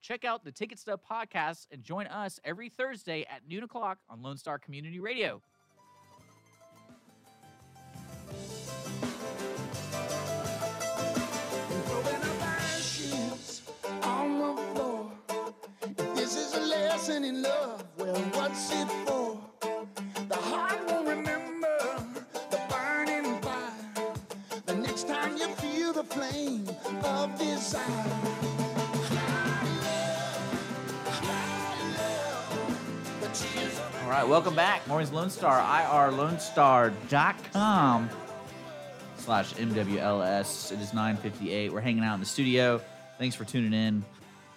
check out the Ticket Stub podcast and join us every Thursday at noon o'clock on Lone Star Community Radio. Lesson in love, well, what's it for? The heart won't remember the burning fire. The next time you feel the flame of desire. All right, welcome back. Morning's Lone Star, irlonestar.com slash MWLS. It is 958. We're hanging out in the studio. Thanks for tuning in.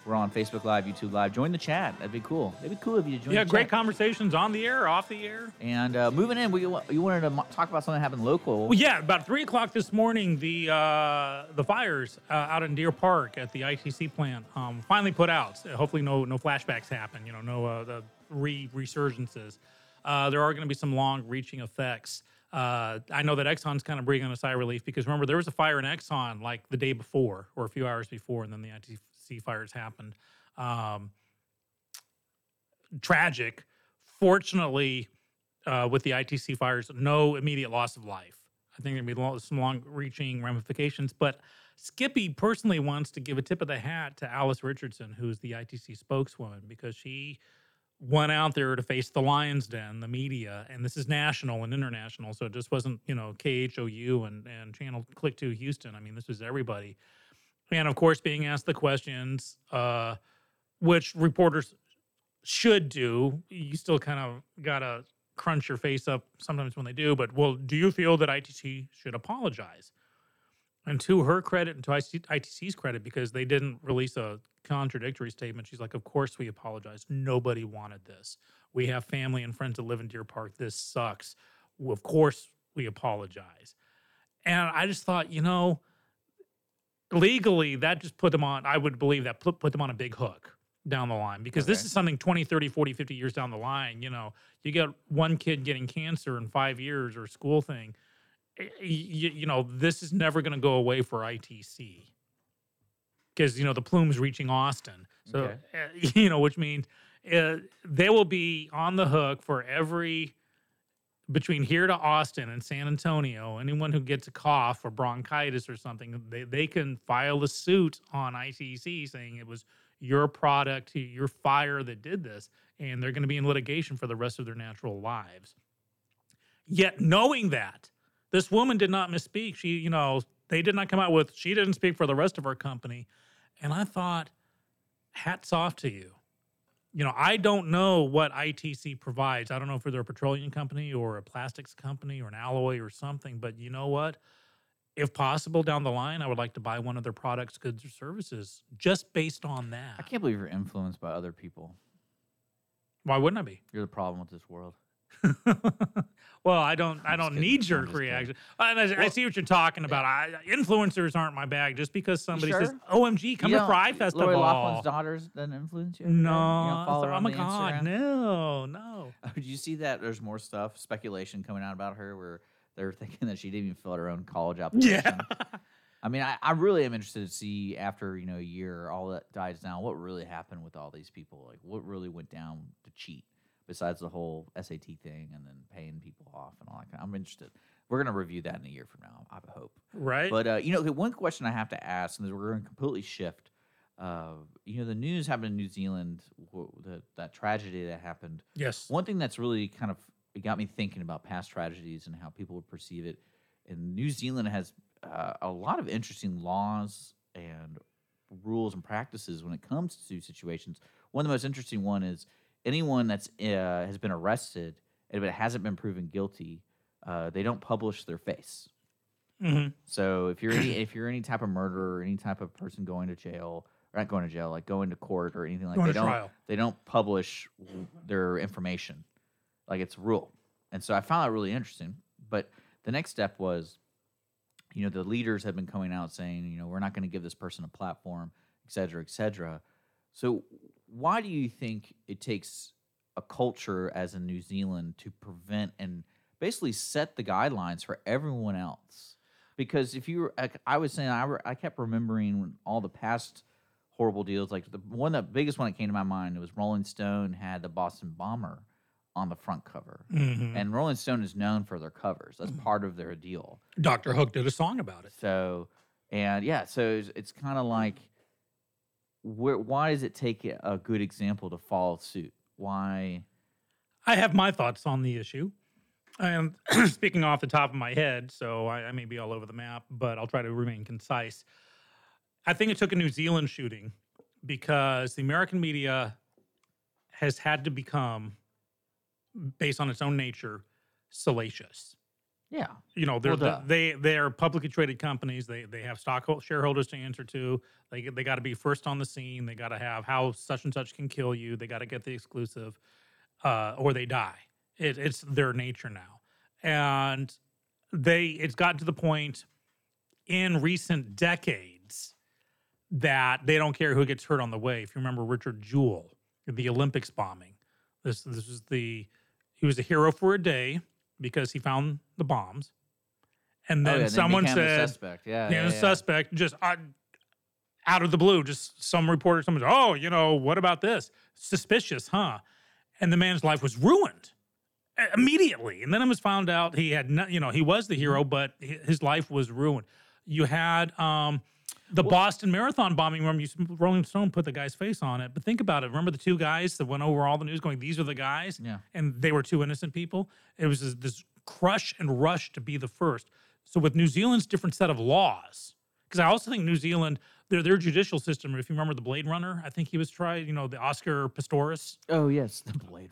We're on Facebook Live, YouTube Live. Join the chat. That'd be cool. It'd be cool if you joined Yeah, the great chat. conversations on the air, off the air. And uh, moving in, we you wanted to talk about something that happened local. Well, yeah, about three o'clock this morning, the uh, the fires uh, out in Deer Park at the ITC plant um, finally put out. So hopefully, no no flashbacks happen. You know, no uh, the re resurgences. Uh, there are going to be some long reaching effects. Uh, I know that Exxon's kind of breathing a sigh of relief because remember there was a fire in Exxon like the day before or a few hours before, and then the ITC fires happened. Um, tragic. Fortunately, uh, with the ITC fires, no immediate loss of life. I think there'd be some long-reaching ramifications. But Skippy personally wants to give a tip of the hat to Alice Richardson, who's the ITC spokeswoman, because she went out there to face the Lions Den, the media, and this is national and international. So it just wasn't, you know, KHOU and, and Channel Click to Houston. I mean, this was everybody. And of course, being asked the questions, uh, which reporters should do. You still kind of gotta crunch your face up sometimes when they do. But well, do you feel that ITC should apologize? And to her credit and to ITC's credit, because they didn't release a contradictory statement, she's like, "Of course we apologize. Nobody wanted this. We have family and friends that live in Deer Park. This sucks. Of course we apologize." And I just thought, you know, legally that just put them on. I would believe that put, put them on a big hook down the line because this is something 20 30 40 50 years down the line you know you get one kid getting cancer in five years or school thing you, you know this is never going to go away for itc because you know the plume's reaching austin so Okay. uh, you know which means uh, they will be on the hook for every between here to Austin and San Antonio, anyone who gets a cough or bronchitis or something, they, they can file a suit on ITC saying it was your product, your fire that did this, and they're going to be in litigation for the rest of their natural lives. Yet, knowing that, this woman did not misspeak. She, you know, they did not come out with, she didn't speak for the rest of our company. And I thought, hats off to you you know, I don't know what ITC provides. I don't know if they're a petroleum company or a plastics company or an alloy or something, but you know what? If possible down the line, I would like to buy one of their products, goods, or services just based on that. I can't believe you're influenced by other people. Why wouldn't I be? You're the problem with this world. well, I don't. I I'm just don't kidding. need I'm your reaction. And I, I see what you're talking about. I, influencers aren't my bag. Just because somebody says, "OMG, come You to don't- Fyre Festival." Lori Loughlin's daughters doesn't influence you? No, You don't follow her oh my god, Instagram? no, no. Oh, did you see that? There's more stuff, speculation coming out about her where they're thinking that she didn't even fill out her own college application. Yeah. I mean, I, I really am interested to see after you know a year, all that dies down, what really happened with all these people. Like, what really went down to cheat, besides the whole SAT thing and then paying people off and all that. Kind of, I'm interested. we're gonna review that in a year from now. I hope. Right. But uh, you know, the one question I have to ask, and we're going to completely shift. Uh, you know, the news happened in New Zealand, the, that tragedy that happened. yes. One thing that's really kind of it got me thinking about past tragedies and how people would perceive it. And New Zealand has uh, a lot of interesting laws and rules and practices when it comes to situations. One of the most interesting one is anyone that's uh, has been arrested and if it hasn't been proven guilty, uh, they don't publish their face. hmm So if you're any, if you're any type of murderer or any type of person going to jail, or not going to jail, like going to court or anything like Going they don't trial. they don't publish their information, like it's a rule. And so I found that really interesting. But the next step was, you know, the leaders have been coming out saying, you know, we're not going to give this person a platform, et cetera, et cetera. So why do you think it takes a culture as in New Zealand to prevent and basically set the guidelines for everyone else? Because if you were, like, I was saying, I, re- I kept remembering all the past horrible deals. Like the one, the biggest one that came to my mind was Rolling Stone had the Boston Bomber on the front cover, Mhm. and Rolling Stone is known for their covers. That's part of their deal. Dr. Hook did a song about it. So, and yeah, so it's, it's kind of like, where, why does it take a good example to follow suit? Why? I have my thoughts on the issue. And speaking off the top of my head, so I, I may be all over the map, but I'll try to remain concise. I think it took a New Zealand shooting because the American media has had to become, based on its own nature, salacious. Yeah, You know, they're Well, they they're publicly traded companies. They they have stock shareholders to answer to. They they got to be first on the scene. They got to have how such and such can kill you. They got to get the exclusive, uh, or they die. It, it's their nature now, and they it's gotten to the point in recent decades that they don't care who gets hurt on the way. If you remember Richard Jewell, the Olympics bombing, this this was the he was a hero for a day because he found the bombs, and Oh, then yeah, someone said, suspect. Yeah, yeah, yeah, suspect just uh, out of the blue, just some reporter, someone, said, oh, you know, what about this? Suspicious, huh? And the man's life was ruined uh, immediately. And then it was found out he had, no, you know, he was the hero, but his life was ruined. You had um, the Boston Marathon bombing. Remember, you, Rolling Stone put the guy's face on it. But think about it. Remember the two guys that went over all the news, going, "These are the guys," Yeah. and they were two innocent people. It was this, this crush and rush to be the first. So with New Zealand's different set of laws, because I also think New Zealand, their their judicial system. If you remember the Blade Runner, I think he was tried. You know, the Oscar Pistorius Oh yes, the blade.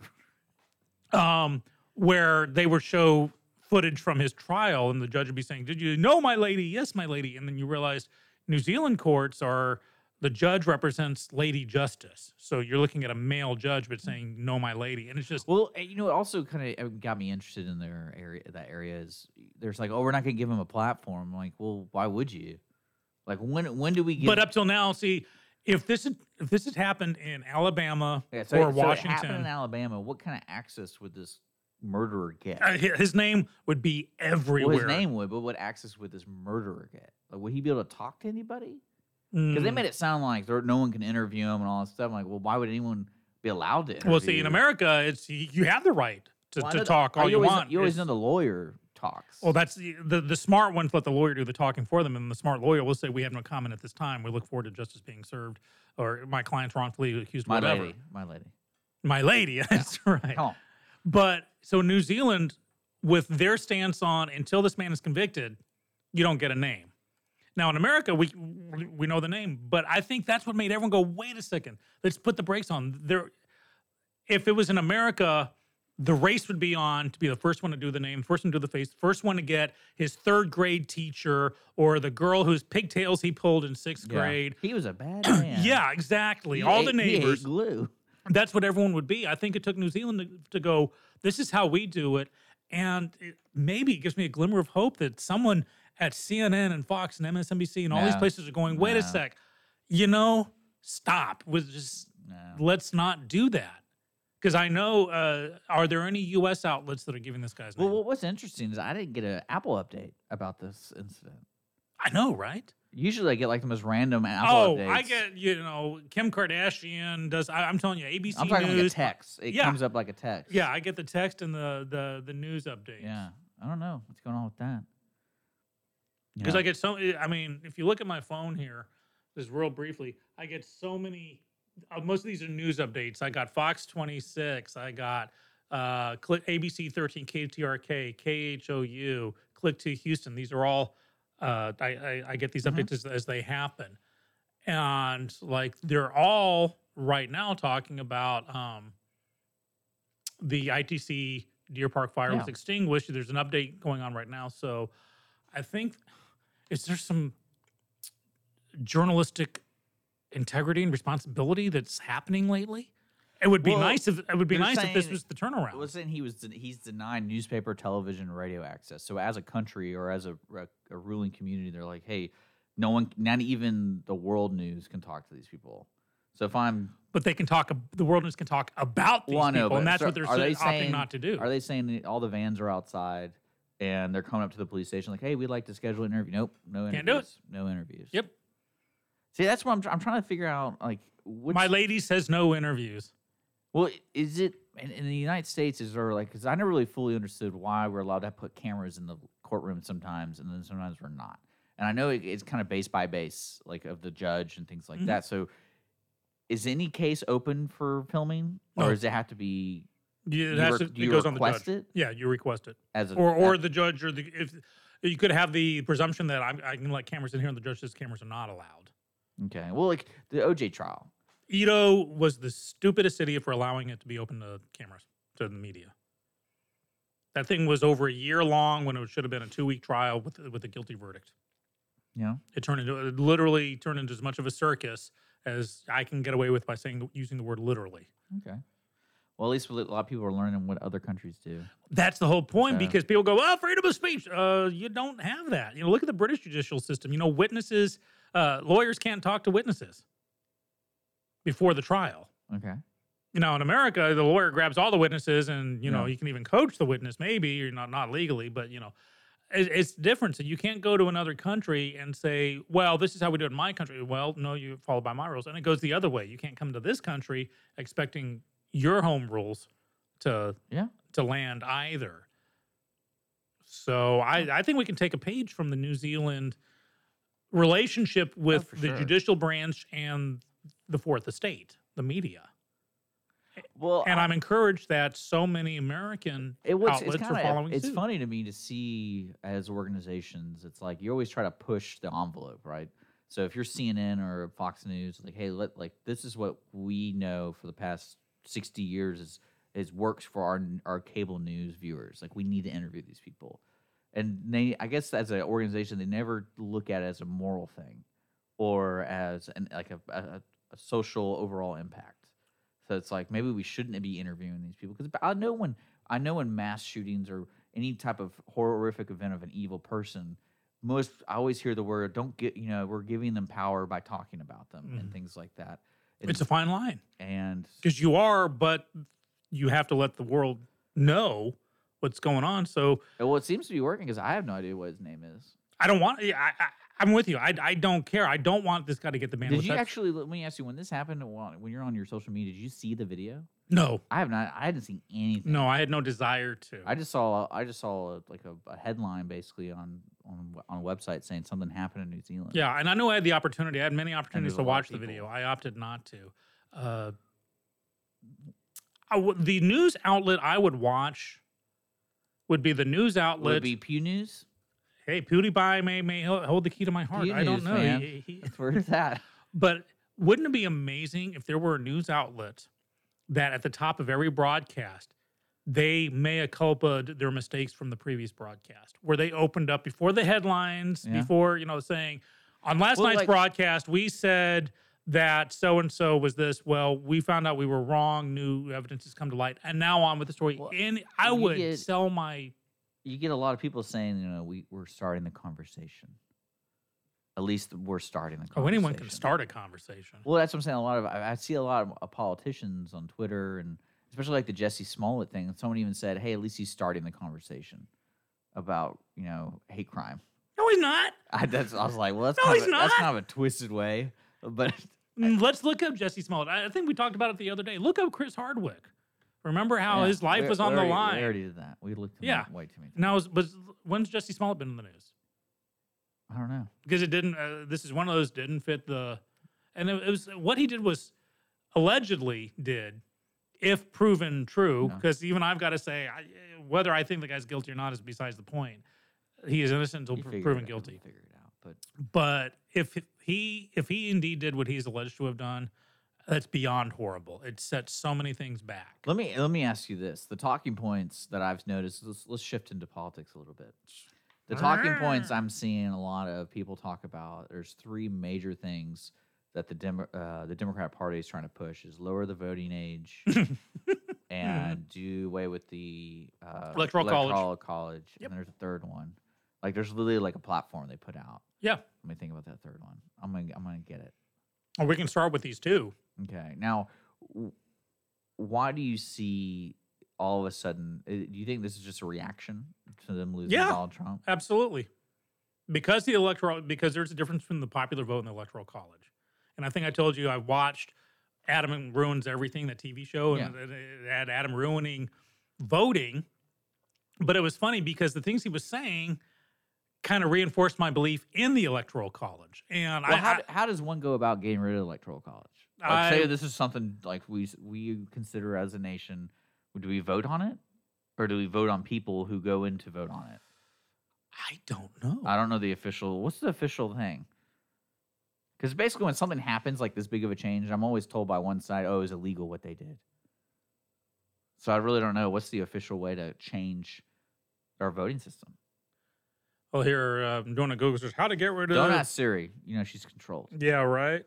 um, where they would show footage from his trial, and the judge would be saying, "Did you know my lady? Yes, my lady." And then you realize New Zealand courts are the judge represents Lady Justice, so you're looking at a male judge, but saying "No, my lady," and it's just Well, uh, you know, it also kind of got me interested in their area. That area is there's like, oh, we're not going to give him a platform. I'm like, well, why would you? Like, when when do we get? But up till now, see, if this had, if this had happened in Alabama yeah, so, or so it happened in Alabama. What kind of access would this murderer get? uh, his name would be everywhere. Well, his name would, but what access would this murderer get? Like, would he be able to talk to anybody? Because they Mm. made it sound like there, no one can interview him and all that stuff. I'm like, well, why would anyone be allowed to? Well, see, in? America, it's you you have the right to, Well, to talk oh, all you, always, want. You always It's- know the lawyer talks. Well, that's the, the the smart ones let the lawyer do the talking for them, and the smart lawyer will say, "We have no comment at this time. We look forward to justice being served, or my client's wrongfully accused, my whatever." lady, my lady. My lady, that's right. Come on. But so New Zealand, with their stance on until this man is convicted, you don't get a name. Now in America, we we know the name, but I think that's what made everyone go, "Wait a second, let's put the brakes on." There, if it was in America, the race would be on to be the first one to do the name, first one to do the face, first one to get his third grade teacher or the girl whose pigtails he pulled in sixth Yeah. grade. He was a bad man. Yeah, exactly. He All ate- the neighbors glue. That's what everyone would be. I think it took New Zealand to, to go, this is how we do it. And it, maybe it gives me a glimmer of hope that someone at CNN and Fox and MSNBC and all these places are going, wait a sec, you know, stop. With just No. let's not do that. Because I know, uh, are there any U.S. outlets that are giving this guy's Well, name? what- what's interesting is I didn't get an Apple update about this incident. I know, right? Usually, I get like the most random Apple Oh, updates. I get, you know, Kim Kardashian does, I, I'm telling you, ABC I'm talking News. like a text. It Yeah. comes up like a text. Yeah, I get the text and the the the news updates. Yeah. I don't know what's going on with that. Because know? I get so, I mean, if you look at my phone here, just real briefly, I get so many. Uh, most of these are news updates. I got Fox 26. I got uh, ABC 13, KTRK, KHOU, Click to Houston. These are all. Uh, I, I I get these Mhm. updates as, as they happen, and like they're all right now talking about um, the ITC Deer Park fire was extinguished. There's an update going on right now, so I think is there some journalistic integrity and responsibility that's happening lately? It would be Well, nice if it would be nice if this was the turnaround. wasn't he was de- he's denied newspaper, television, radio access. So as a country or as a, a, a ruling community, they're like, hey, no one, not even the world news can talk to these people. So if I'm, but they can talk. The world news can talk about these well, know, people, and that's so what they're are they opting saying- not to do. Are they saying all the vans are outside and they're coming up to the police station like, hey, we'd like to schedule an interview? Nope, no interviews. Can't do it. No interviews. Yep. See, that's what I'm. I'm trying to figure out. Like, which, My lady says no interviews. Well, is it in, in the United States? Is there like because I never really fully understood why we're allowed to put cameras in the courtroom sometimes, and then sometimes we're not. And I know it, it's kind of base by base, like of the judge and things like Mhm. that. So, is any case open for filming, No. or does it have to be You, it, You has re- to, you goes on the request judge. it? Yeah, you request it, as a or or as- the judge, or the if you could have the presumption that I'm, I can let cameras in here, and the judge says cameras are not allowed. okay? Well, like the OJ trial. Ito was the stupidest idiot for allowing it to be open to cameras, to the media. That thing was over a year long when it should have been a two week trial with with a guilty verdict. Yeah. It turned into it literally turned into as much of a circus as I can get away with by saying using the word literally. Okay. Well, at least a lot of people are learning what other countries do. That's the whole point So- because people go, "Well, freedom of speech." Uh, you don't have that. You know, look at the British judicial system. You know, witnesses, uh, lawyers can't talk to witnesses before the trial. Okay. you know, in America, the lawyer grabs all the witnesses, and you know, you can even coach the witness, maybe, or not not legally, but you know, it, it's different. So you can't go to another country and say, "Well, this is how we do it in my country." Well, no, you follow by my rules, and it goes the other way. You can't come to this country expecting your home rules to Yeah. to land either. So I I think we can take a page from the New Zealand relationship oh, with for the sure. judicial branch and the fourth estate, the media. Well, And I'm encouraged that so many American It was. Outlets are kinda, following it's suit. funny to me to see as organizations. It's like you always try to push the envelope, right? So if you're CNN or Fox News, like, hey, let like this is what we know for the past sixty years is is works for our our cable news viewers. Like we need to interview these people, and they, I guess, as an organization, they never look at it as a moral thing or as an like a, a social overall impact. So it's like maybe we shouldn't be interviewing these people because I know when I know when mass shootings or any type of horrific event of an evil person, most I always hear the word "don't get." You know, we're giving them power by talking about them and Mhm. things like that. It's a fine line and because you are, but you have to let the world know what's going on. So well, it seems to be working because I have no idea what his name is. I don't want. I, I I'm with you. I I don't care. I don't want this guy to get the bandwidth. Did you actually? Let me ask you: When this happened, when you're on your social media, did you see the video? No, I have not. I hadn't seen anything. no. I had no desire to. I just saw. I just saw a, like a, a headline basically on on on a website saying something happened in New Zealand. Yeah, and I knew I had the opportunity. I had many opportunities to a lot of watch the video. I opted not to. Uh, I w- the news outlet I would watch would be the news Would outlet. it be Pew News? Hey, PewDiePie may may hold the key to my heart. Pew I don't News, know. man. He- he- That's where it's at. but wouldn't it be amazing if there were a news outlet that at the top of every broadcast they mea culpa their mistakes from the previous broadcast, where they opened up before the headlines, Yeah. before you know saying on last Well, night's like- broadcast we said that so and so was this. Well, we found out we were wrong. New evidence has come to light, and now on with the story. Well, and I would sell my You get a lot of people saying, you know, we we're starting the conversation. At least we're starting the oh conversation. anyone can start a conversation. Well, that's what I'm saying. A lot of I, I see a lot of uh, politicians on Twitter and especially like the Jesse Smollett thing. And someone even said, "Hey, at least he's starting the conversation about you know hate crime." No, he's not. I, that's, I was like, well, that's No, kind he's of a, that's kind of a twisted way, but Mm, Let's look up Jesse Smollett. I I think we talked about it the other day. Look up Chris Hardwick. Remember how Yeah, his life we- was on the already- line? We already did that. We looked Yeah. way too many times. Now, was when's Jesse Smollett been in the news? I don't know. Because it didn't. Uh, this is one of those didn't fit the, and it, it was what he did was allegedly did, if proven true. Because even I've got to say, I, whether I think the guy's guilty or not is besides the point. He is innocent until pr- proven guilty. you Figured it out. But But if he if he indeed did what he's alleged to have done, that's beyond horrible. It sets so many things back. let me let me ask you this: the talking points that I've noticed. Let's, let's shift into politics a little bit. The talking points I'm seeing a lot of people talk about. There's three major things that the Demo, uh, the Democrat Party is trying to push: is lower the voting age and do away with the uh, Electoral college. college. Yep. And there's a third one. Like there's literally like a platform they put out. Yeah. Let me think about that third one. I'm gonna I'm gonna get it. Or we can start with these two. Okay. Now, why do you see all of a sudden? uh, Do you think this is just a reaction to them losing Yeah. Donald Trump? Absolutely. Because the electoral because there's a difference between the popular vote and the electoral college. And I think I told you I watched Adam Ruins Everything, that TV show, and had Adam ruining voting. But it was funny because the things he was saying kind of reinforced my belief in the electoral college. And Well, I, how, I how does one go about getting rid of electoral college? Like, I- say this is something like we we consider as a nation. Do we vote on it, or do we vote on people who go in to vote on it? I don't know. I don't know the official. What's the official thing? Because basically, when something happens like this big of a change, I'm always told by one side, "Oh, it's illegal what they did." So I really don't know what's the official way to change our voting system. Well, here uh, I'm doing a Google search. How to get rid of Don't ask Siri. You know she's controlled. Yeah, right.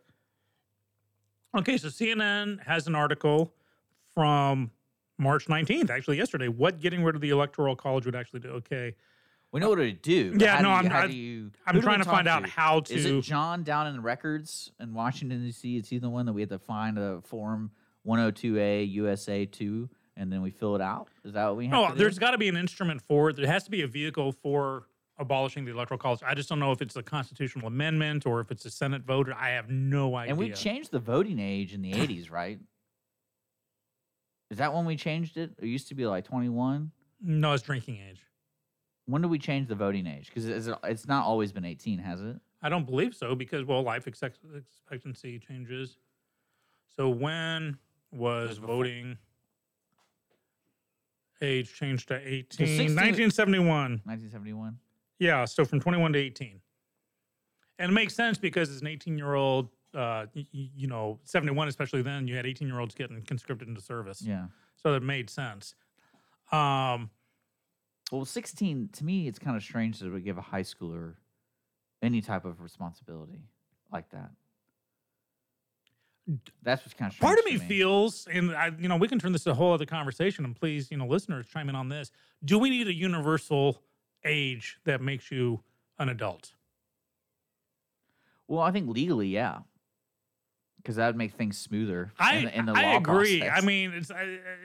Okay, so CNN has an article from March 19th, actually yesterday. What getting rid of the electoral college would actually do? Okay, We know what to do. Yeah, no, do you- I'm- how do you- I'm who do we trying to find out how to- Is it John down in the records in Washington D.C.? Is he the one that we had to find a form 102A USA two, and then we fill it out? Is that what we have? no, to do? there's got to be an instrument for it. There has to be a vehicle for abolishing the electoral college. I just don't know if it's a constitutional amendment or if it's a Senate vote. I have no idea. And we changed the voting age in the 80s, right? Is that when we changed it? It used to be like 21. No, it's drinking age. When did we change the voting age? Because it's, it's not always been 18, has it? I don't believe so because well, life expectancy changes. So when was voting age changed to 18? 1971. 1971. Yeah, so from 21 to 18. And it makes sense because as an 18 year old, uh, y- y- you know, 71, especially then, you had 18 year olds getting conscripted into service. Yeah. So it made sense. Um, Well, 16, to me, it's kind of strange that we give a high schooler any type of responsibility like that. That's what's kind of part of to me, feels, and I, you know, we can turn this to a whole other conversation. And please, you know, listeners, chime in on this. Do we need a universal age that makes you an adult? Well, I think legally, yeah. Because that would make things smoother. I in, the- in the I agree. I mean, it's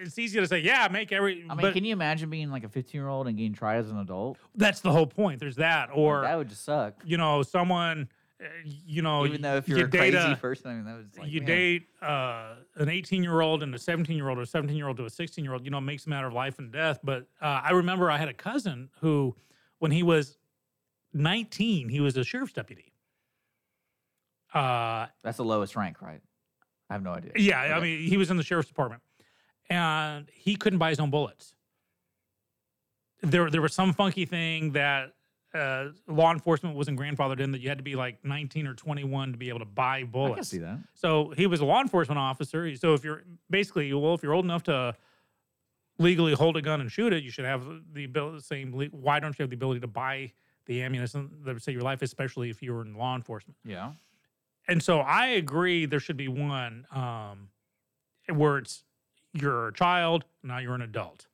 it's easy to say, yeah, make every. I mean, but can you imagine being like a 15 year old and getting tried as an adult? that's the whole point. There's that, or that would just suck. you know, someone, uh, you know, Even though if you you're a date crazy person, I mean, that was like, you man. date uh, an 18 year old and a 17 year old or a 17 year old to a 16 year old, you know, it makes a matter of life and death. But uh, I remember I had a cousin who, when he was 19, he was a sheriff's deputy. Uh, That's the lowest rank, right? I have no idea. yeah, I mean, he was in the sheriff's department, and he couldn't buy his own bullets. There, there was some funky thing that uh, law enforcement wasn't grandfathered in that you had to be like 19 or 21 to be able to buy bullets. I can see that. So he was a law enforcement officer. So if you're basically, well, if you're old enough to legally hold a gun and shoot it, you should have the ability. Same. le- Why don't you have the ability to buy the ammunition that would save your life, especially if you were in law enforcement? Yeah. And so I agree there should be one um, where it's you're a child, now you're an adult,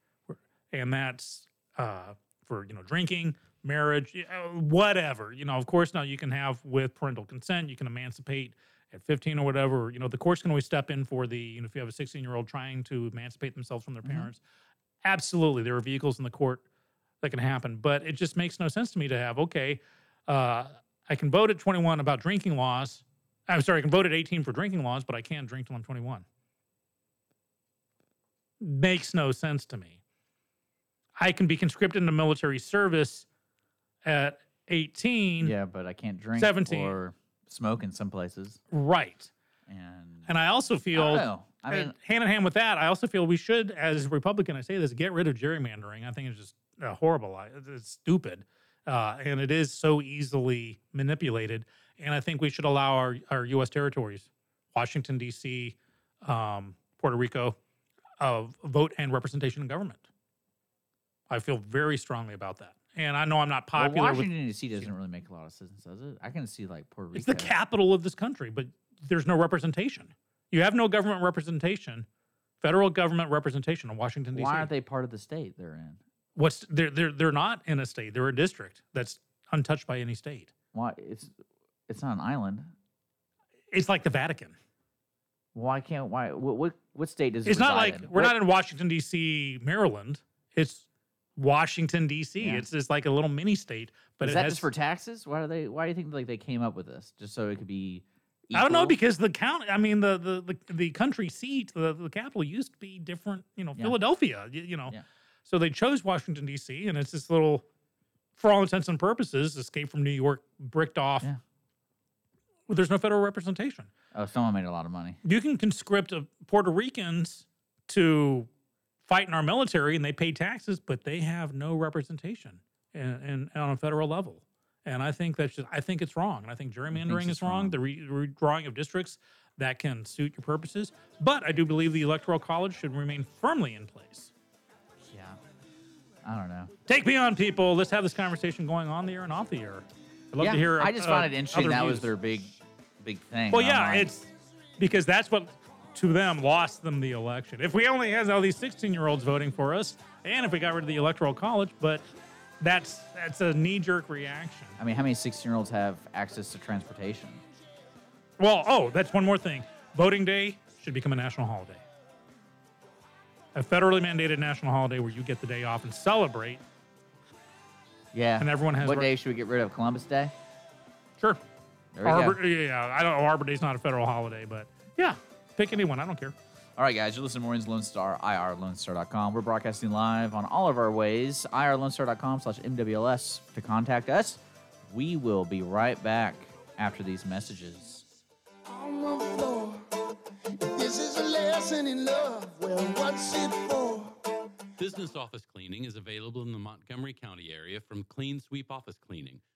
and that's uh, for you know drinking, marriage, uh, whatever. You know, of course, now you can have with parental consent, you can emancipate at 15 or whatever. You know, the courts can always step in for the you know if you have a 16 year old trying to emancipate themselves from their Mhm. parents. Absolutely, there are vehicles in the court that can happen, but it just makes no sense to me to have okay. Uh, I can vote at 21 about drinking laws. I'm sorry, I can vote at 18 for drinking laws, but I can't drink till I'm 21. makes no sense to me. I can be conscripted into military service at 18. Yeah, but I can't drink 17. or smoke in some places. Right. And And I also feel, don't. I mean, hand in hand with that, I also feel we should, as a Republican, I say this, get rid of gerrymandering. I think it's just uh, horrible. It's stupid. Uh, and it is so easily manipulated. And I think we should allow our, our U.S. territories, Washington, D.C., um, Puerto Rico, uh, vote and representation in government. I feel very strongly about that. And I know I'm not well, popular with Washington D.C. doesn't really make a lot of sense, does it? I can see like Puerto Rico. it's the capital of this country, but there's no representation. You have no government representation, federal government representation in Washington D.C. Why aren't they part of the state they're in? What's they're they're they're not in a state. They're a district that's untouched by any state. Why it's it's not an island. It's like the Vatican. Why can't why what what, what state does it It's not like in? we're What- not in Washington D.C., Maryland. It's Washington D.C. Yeah. It's just like a little mini state. But is it that has, just for taxes? Why do they? Why do you think like they came up with this? Just so it could be? I don't know because the county. I mean, the the the, the country seat, the, the capital used to be different. You know, Yeah. Philadelphia. You, you know, Yeah. so they chose Washington D.C. and it's this little, for all intents and purposes, escape from New York, bricked off. Well, there's no federal representation. Oh, someone made a lot of money. You can conscript uh, Puerto Ricans to fight in our military, and they pay taxes, but they have no representation and, on a federal level. And I think that's just, I think it's wrong. And I think gerrymandering is wrong. wrong. The re- redrawing of districts that can suit your purposes. But I do believe the electoral college should remain firmly in place. Yeah. I don't know. Take me on, people. Let's have this conversation going on the air and off the air. I'd love yeah, to hear. I just uh, found it interesting. That was their big, big thing. Well, and yeah, it's because that's what to them lost them the election. If we only had all these 16 year olds voting for us, and if we got rid of the electoral college, but that's that's a knee jerk reaction. I mean, how many 16 year olds have access to transportation? Well, oh, that's one more thing. Voting day should become a national holiday. A federally mandated national holiday where you get the day off and celebrate. Yeah. And everyone has What right- day should we get rid of? Columbus Day. Sure. Arbor, yeah, I don't know. Arbor Day's not a federal holiday, but yeah, pick anyone. I don't care. All right, guys, you're listening to Mornings Lone Star, irlonestar.com. We're broadcasting live on all of our ways, irlonestar.com slash MWLS to contact us. We will be right back after these messages. on the floor. This is a lesson in love, well, what's it for? Business office cleaning is available in the Montgomery County area from Clean Sweep Office Cleaning,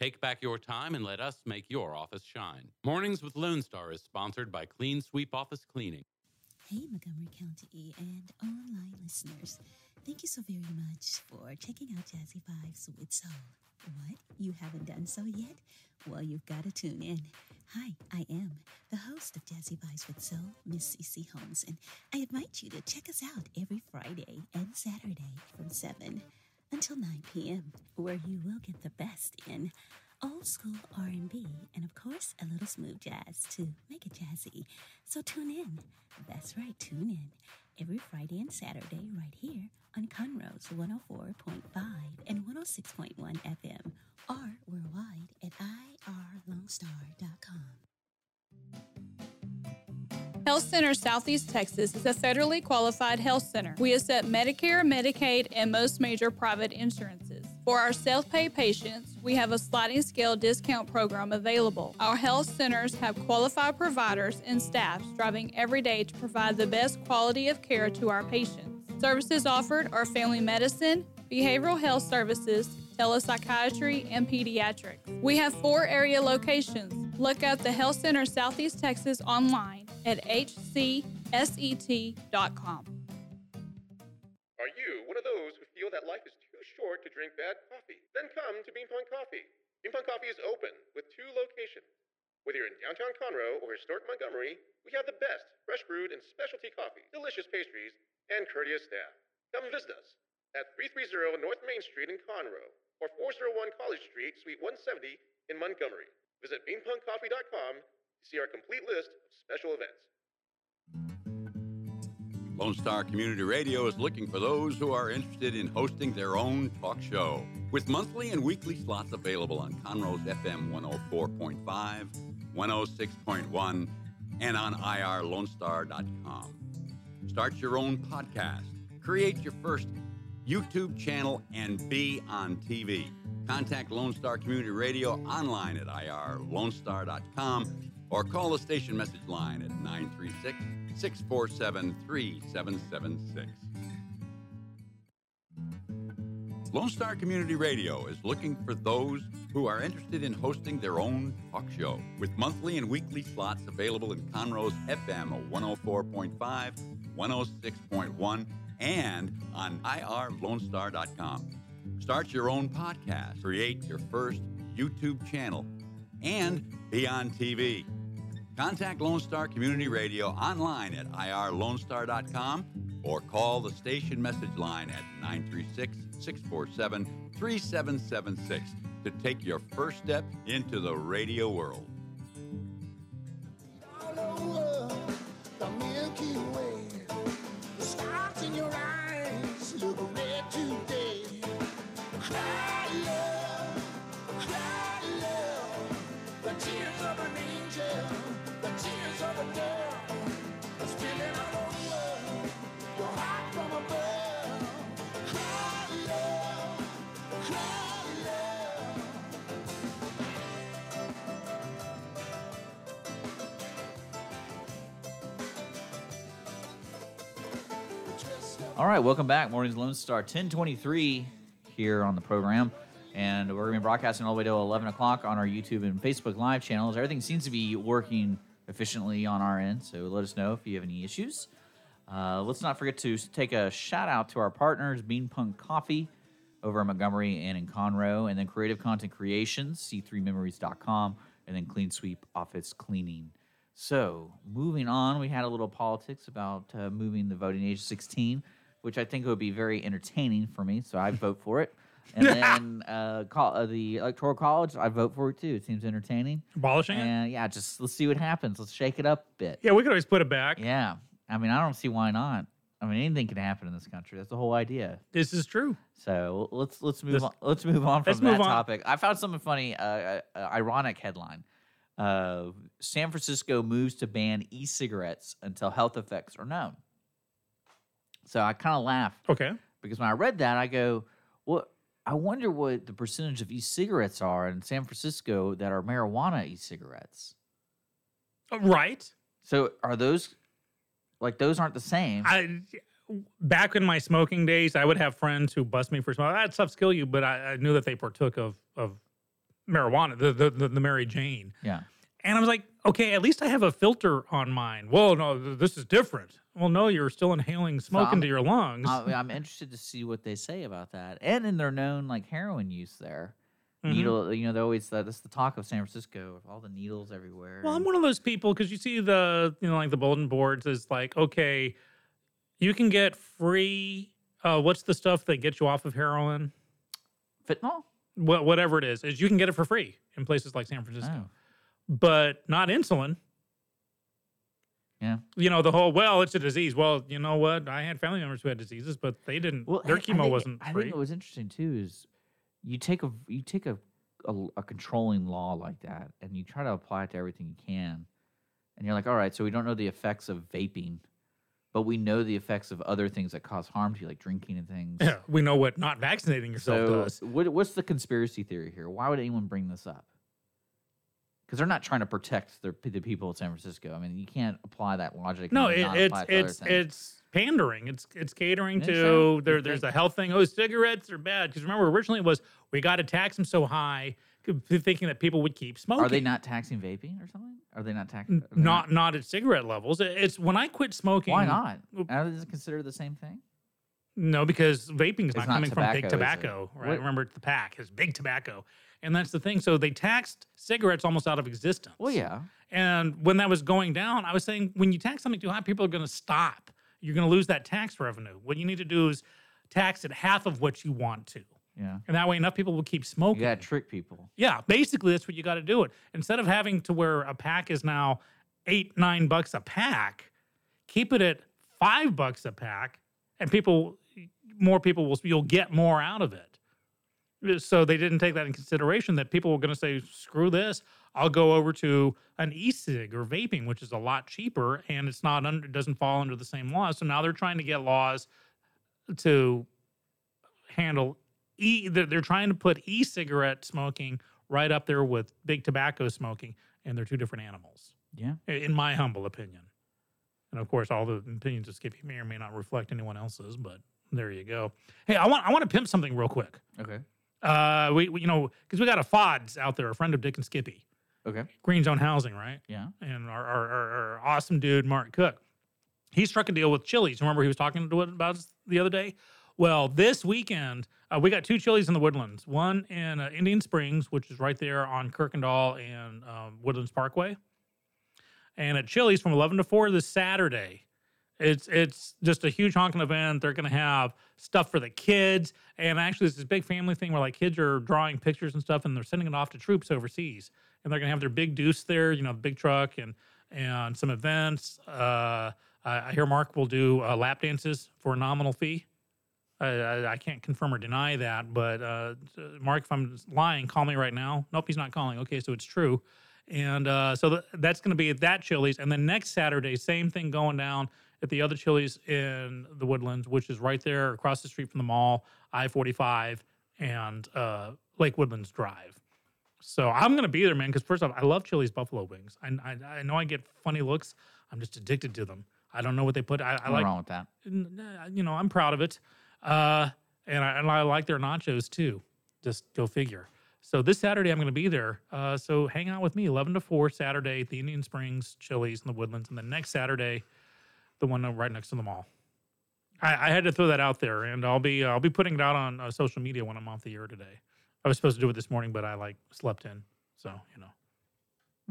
Take back your time and let us make your office shine. Mornings with Lone Star is sponsored by Clean Sweep Office Cleaning. Hey, Montgomery County E and online listeners. Thank you so very much for checking out Jazzy Vibes with Soul. What? You haven't done so yet? Well, you've got to tune in. Hi, I am the host of Jazzy Vibes with Soul, Miss CC Holmes, and I invite you to check us out every Friday and Saturday from 7 until 9 p.m., where you will get the best in old school R&B and of course a little smooth jazz to make it jazzy. So tune in. That's right, tune in every Friday and Saturday right here on Conroe's 104.5 and 106.1 FM or worldwide at irlonestar.com. Health Center Southeast Texas is a federally qualified health center. We accept Medicare, Medicaid, and most major private insurances. For our self pay patients, we have a sliding scale discount program available. Our health centers have qualified providers and staff striving every day to provide the best quality of care to our patients. Services offered are family medicine, behavioral health services, telepsychiatry, and pediatrics. We have four area locations. Look up the Health Center Southeast Texas online at hcset.com. Are you one of those who feel that life is too short to drink bad coffee? Then come to Bean Punk Coffee. Bean Punk Coffee is open with two locations. Whether you're in downtown Conroe or historic Montgomery, we have the best fresh brewed and specialty coffee, delicious pastries, and courteous staff. Come visit us at 330 North Main Street in Conroe. or 401 College Street, Suite 170 in Montgomery. Visit beanpunkcoffee.com see our complete list of special events. Lone Star Community Radio is looking for those who are interested in hosting their own talk show. With monthly and weekly slots available on Conroe's FM 104.5, 106.1, and on irlonestar.com. Start your own podcast, create your first YouTube channel, and be on TV. Contact Lone Star Community Radio online at irlonestar.com or call the station message line at 936 647 3776. Lone Star Community Radio is looking for those who are interested in hosting their own talk show with monthly and weekly slots available in Conroe's FM 104.5, 106.1, and on irlonestar.com. Start your own podcast, create your first YouTube channel, and be on TV. Contact Lone Star Community Radio online at irlonestar.com or call the station message line at 936 647 3776 to take your first step into the radio world. The Milky Way, in your eyes All right, welcome back. Morning's Lone Star, 1023 here on the program. And we're going to be broadcasting all the way to 11 o'clock on our YouTube and Facebook live channels. Everything seems to be working efficiently on our end, so let us know if you have any issues. Uh, let's not forget to take a shout out to our partners, Bean Punk Coffee over in Montgomery and in Conroe, and then Creative Content Creations, c3memories.com, and then Clean Sweep Office Cleaning. So, moving on, we had a little politics about uh, moving the voting age to 16, which I think would be very entertaining for me. So, I vote for it. And then uh, call, uh, the Electoral College, I vote for it too. It seems entertaining. Abolishing it? And yeah, just let's see what happens. Let's shake it up a bit. Yeah, we could always put it back. Yeah. I mean, I don't see why not. I mean, anything can happen in this country. That's the whole idea. This is true. So let's let's move This- on. Let's move on from let's that move on. topic. I found something funny, uh, uh, uh, ironic headline. Uh, San Francisco moves to ban e-cigarettes until health effects are known. So I kind of laughed. Okay. Because when I read that, I go, well, I wonder what the percentage of e-cigarettes are in San Francisco that are marijuana e-cigarettes." Uh, Right. So are those like those aren't the same? I back in my smoking days, I would have friends who bust me for smoking. That stuff's kill you, but I, I knew that they partook of of marijuana, the the, the, the Mary Jane. yeah. And I was like, okay, at least I have a filter on mine. Well, no, this is different. Well, no, you're still inhaling smoke I'm- into your lungs. I, I'm interested to see what they say about that, and in their known like heroin use there. Mhm. Needle, you know, they always that, that's the talk of San Francisco, all the needles everywhere. Well, I'm one of those people because you see the you know like the bulletin boards is like okay, you can get free. Uh, what's the stuff that gets you off of heroin? Fentanyl. What whatever it is, is you can get it for free in places like San Francisco, Oh. But not insulin. Yeah. You know the whole well, it's a disease. Well, you know what? I had family members who had diseases, but they didn't. Well, their I- I chemo think- wasn't I free. think what was interesting too is you take a you take a, a a controlling law like that, and you try to apply it to everything you can, and you're like, all right, so we don't know the effects of vaping, but we know the effects of other things that cause harm to you, like drinking and things. yeah, we know what not vaccinating yourself So, does. what, what's the conspiracy theory here? Why would anyone bring this up? Because they're not trying to protect their, the people of San Francisco. I mean, you can't apply that logic. No, it, it's apply it to other it's it's pandering. It's it's catering to there. There's a health thing. Oh, cigarettes are bad because remember originally it was we got to tax them so high, thinking that people would keep smoking. Are they not taxing vaping or something? Are they not taxing? N- not not at cigarette levels? It's when I quit smoking. Why not? Are they considered the same thing? No, because vaping is not not coming from big tobacco, tobacco, right? What- Remember the pack is big tobacco, and that's the thing. So they taxed cigarettes almost out of existence. Well, yeah. And when that was going down, I was saying when you tax something too high, people are going to stop. You're going to lose that tax revenue. What you need to do is tax at half of what you want to. Yeah. and that way enough people will keep smoking. To trick people. Yeah, basically that's what you got to do it. Instead of having to where a pack is now eight, nine bucks a pack, keep it at five bucks a pack, and people, more people will, you'll get more out of it. So they didn't take that in consideration that people were going to say, screw this. I'll go over to an e-cig or vaping, which is a lot cheaper and it's not under, it doesn't fall under the same laws. So now they're trying to get laws to handle e. They're, they're trying to put e-cigarette smoking right up there with big tobacco smoking, and they're two different animals, Yeah. in my humble opinion. And of course, all the opinions of Skippy may or may not reflect anyone else's, but there you go. Hey, I want I want to pimp something real quick. Okay. Uh, we, we you know because we got a Fods out there, a friend of Dick and Skippy, Okay. Green Zone Housing, right? Yeah. and our, our, our, our awesome dude Mark Cook. He struck a deal with Chili's. Remember he was talking to it about us the other day. Well, this weekend uh, we got two Chili's in the Woodlands. One in uh, Indian Springs, which is right there on Kuykendahl and um, Woodlands Parkway, and at Chili's from 11 to 4 this Saturday. It's it's just a huge honking event. They're going to have stuff for the kids, and actually, it's this big family thing where like kids are drawing pictures and stuff, and they're sending it off to troops overseas. And they're going to have their big deuce there, you know, big truck, and and some events. Uh, I, hear Mark will do uh, lap dances for a nominal fee. I, I, I can't confirm or deny that, but uh, Mark, if I'm lying, call me right now. Nope, he's not calling. Okay, so it's true. And uh, so th- that's going to be at that Chili's. And then next Saturday, same thing going down at the other Chili's in the Woodlands, which is right there across the street from the mall, I 45 and uh, Lake Woodlands Drive. So I'm going to be there, man, because first off, I love Chili's buffalo wings. I, I, I know I get funny looks. I'm just addicted to them. I don't know what they put. I, I like, wrong with that. n- you know, I'm proud of it. Uh, and, I, and I like their nachos too. Just go figure. So this Saturday I'm going to be there. Uh, so hang out with me 11 to 4 Saturday at the Indian Springs Chili's in the Woodlands, and then next Saturday, the one right next to the mall. I, I had to throw that out there, and I'll be I'll be putting it out on uh, social media when I'm off the air today. I was supposed to do it this morning, but I like slept in, so you know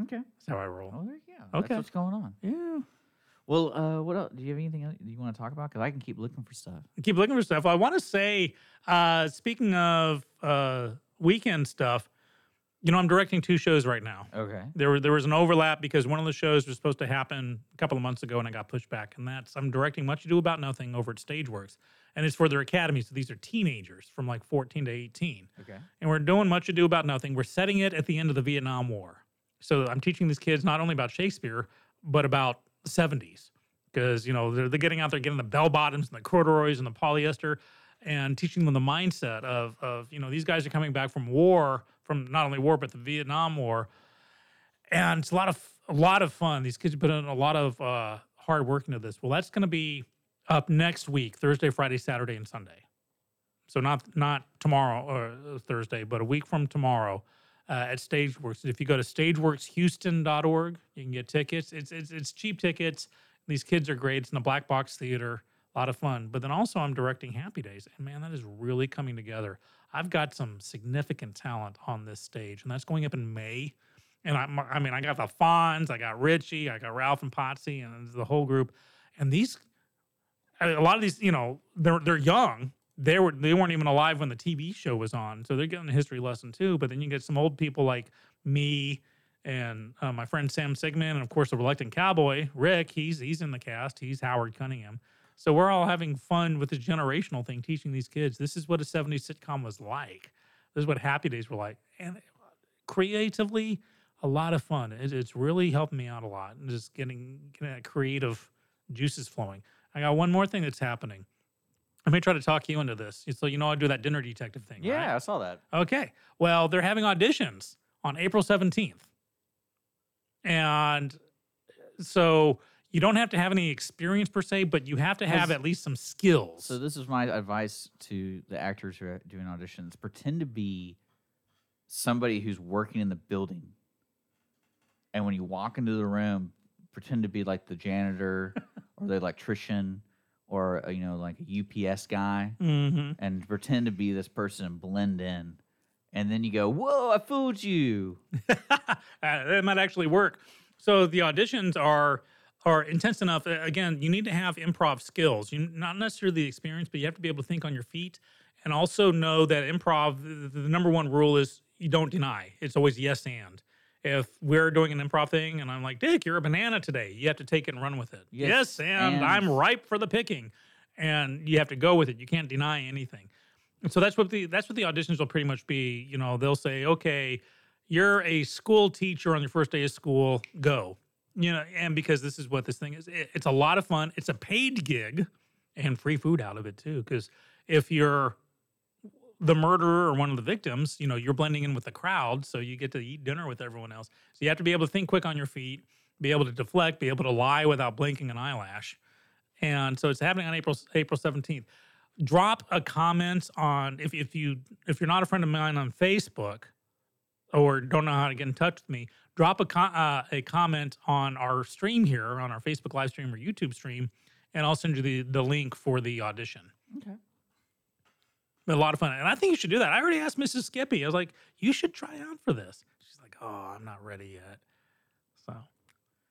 Okay. that's how I roll. Oh, there you go. Okay. That's what's going on. Yeah. Well, uh, what else? Do you have anything else you want to talk about? Because I can keep looking for stuff. keep looking for stuff. I want to say, uh, speaking of uh, weekend stuff, you know, I'm directing two shows right now. Okay. There, were, there was an overlap because one of the shows was supposed to happen a couple of months ago and I got pushed back. And that's I'm directing Much Ado About Nothing over at Stageworks, and it's for their academy. So these are teenagers from like 14 to 18 Okay. and we're doing much ado about nothing. We're setting it at the end of the Vietnam War. So I'm teaching these kids not only about Shakespeare, but about the 70s. Because, you know, they're, they're getting out there getting the bell bottoms and the corduroys and the polyester and teaching them the mindset of, of, you know, these guys are coming back from war, from not only war, but the Vietnam War. And it's a lot of a lot of fun. These kids put in a lot of uh, hard work into this. Well, that's going to be up next week, Thursday, Friday, Saturday, and Sunday so not not tomorrow or uh, Thursday, but a week from tomorrow uh, at Stageworks. If you go to stageworkshouston.org, you can get tickets. It's it's it's cheap tickets. These kids are great. It's in the Black Box Theater. A lot of fun. But then also I'm directing Happy Days, and man, that is really coming together. I've got some significant talent on this stage, and that's going up in May. And I, I mean, I got the Fonz, I got Richie, I got Ralph and Potsy, and the whole group. And these a lot of these, you know, they're they're young. They were they weren't even alive when the TV show was on, so they're getting a history lesson too. But then you get some old people like me and uh, my friend Sam Sigman, and of course the reluctant cowboy Rick. He's he's in the cast. He's Howard Cunningham. So we're all having fun with the generational thing, teaching these kids this is what a '70s sitcom was like. This is what Happy Days were like, and creatively, a lot of fun. It, it's really helping me out a lot, and just getting getting that creative juices flowing. I got one more thing that's happening. I may try to talk you into this. So you know I do that dinner detective thing. Yeah, right? I saw that. Okay. Well, they're having auditions on April 17th. And so you don't have to have any experience per se, but you have to have at least some skills. So this is my advice to the actors who are doing auditions: pretend to be somebody who's working in the building, and when you walk into the room, pretend to be like the janitor or the electrician or uh, you know like a UPS guy, Mhm. and pretend to be this person and blend in, and then you go, "Whoa, I fooled you!" that might actually work. So the auditions are are intense enough. Again, you need to have improv skills. You not necessarily the experience, but you have to be able to think on your feet and also know that improv, the, the number one rule is you don't deny. It's always yes and. If we're doing an improv thing and I'm like, Dick, you're a banana today, you have to take it and run with it. Yes, Yes, and, and- I'm ripe for the picking, and you have to go with it. You can't deny anything. And so that's what the that's what the auditions will pretty much be. You know, they'll say, okay, you're a school teacher on your first day of school, go. You know, and because this is what this thing is, it- it's a lot of fun. It's a paid gig, and free food out of it too. Because if you're the murderer or one of the victims, you know, you're blending in with the crowd, so you get to eat dinner with everyone else. So you have to be able to think quick on your feet, be able to deflect, be able to lie without blinking an eyelash. And so it's happening on April April 17th. Drop a comment on if if you if you're not a friend of mine on Facebook or don't know how to get in touch with me, drop a com- uh, a comment on our stream here on our Facebook live stream or YouTube stream, and I'll send you the the link for the audition. Okay. Been a lot of fun. And I think you should do that. I already asked Mrs. Skippy. I was like, you should try out for this. She's like, oh, I'm not ready yet. So,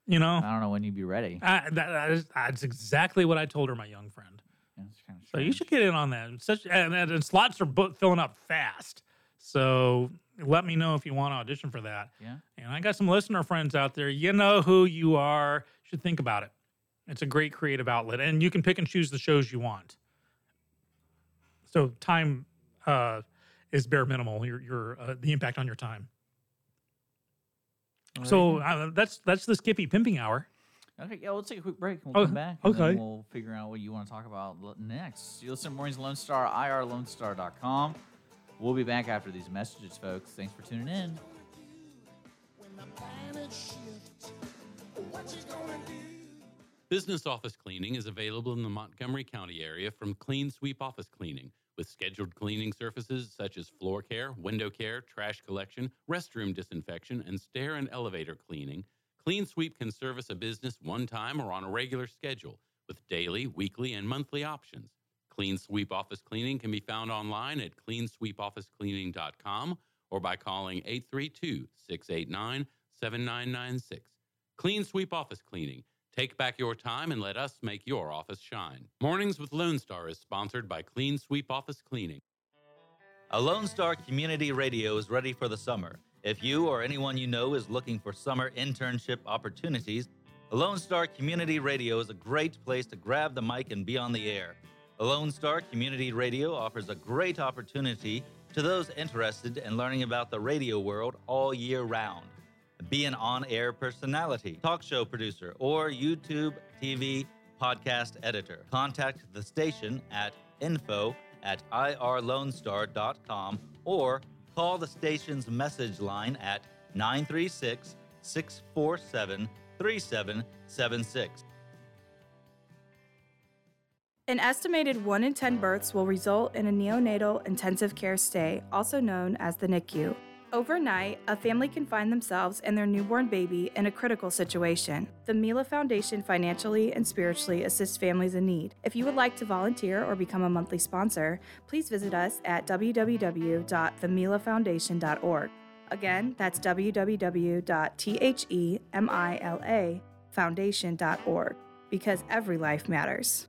you know, I don't know when you'd be ready. I, that, that is, that's exactly what I told her, my young friend. Yeah, kind of So you should get in on that. Such and, and, and slots are bo- filling up fast. So let me know if you want to audition for that. Yeah. And I got some listener friends out there. You know who you are. Should think about it. It's a great creative outlet, and you can pick and choose the shows you want. So time uh, is bare minimal. Your your uh, the impact on your time. So uh, that's that's the Skippy pimping hour. Okay, yeah, we'll take a quick break. and Oh, We'll come back. And okay. Then we'll figure out what you want to talk about next. You listen to Mornings Lone Star, irlonestar.com. We'll be back after these messages, folks. Thanks for tuning in. Business office cleaning is available in the Montgomery County area from Clean Sweep Office Cleaning, with scheduled cleaning services such as floor care, window care, trash collection, restroom disinfection, and stair and elevator cleaning. Clean Sweep can service a business one time or on a regular schedule, with daily, weekly, and monthly options. Clean Sweep Office Cleaning can be found online at cleansweepofficecleaning.com or by calling 832 689 7996. Clean Sweep Office Cleaning. Take back your time and let us make your office shine. Mornings with Lone Star is sponsored by Clean Sweep Office Cleaning. A Lone Star Community Radio is ready for the summer. If you or anyone you know is looking for summer internship opportunities, Lone Star Community Radio is a great place to grab the mic and be on the air. Lone Star Community Radio offers a great opportunity to those interested in learning about the radio world all year round. Be an on air personality, talk show producer, or YouTube, TV, podcast editor. Contact the station at info at irlonestar.com or call the station's message line at 936 647 3776. An estimated 1 in 10 births will result in a neonatal intensive care stay, also known as the NICU. Overnight, a family can find themselves and their newborn baby in a critical situation. The Mila Foundation financially and spiritually assists families in need. If you would like to volunteer or become a monthly sponsor, please visit us at www.themilafoundation.org. Again, that's www.themilafoundation.org because every life matters.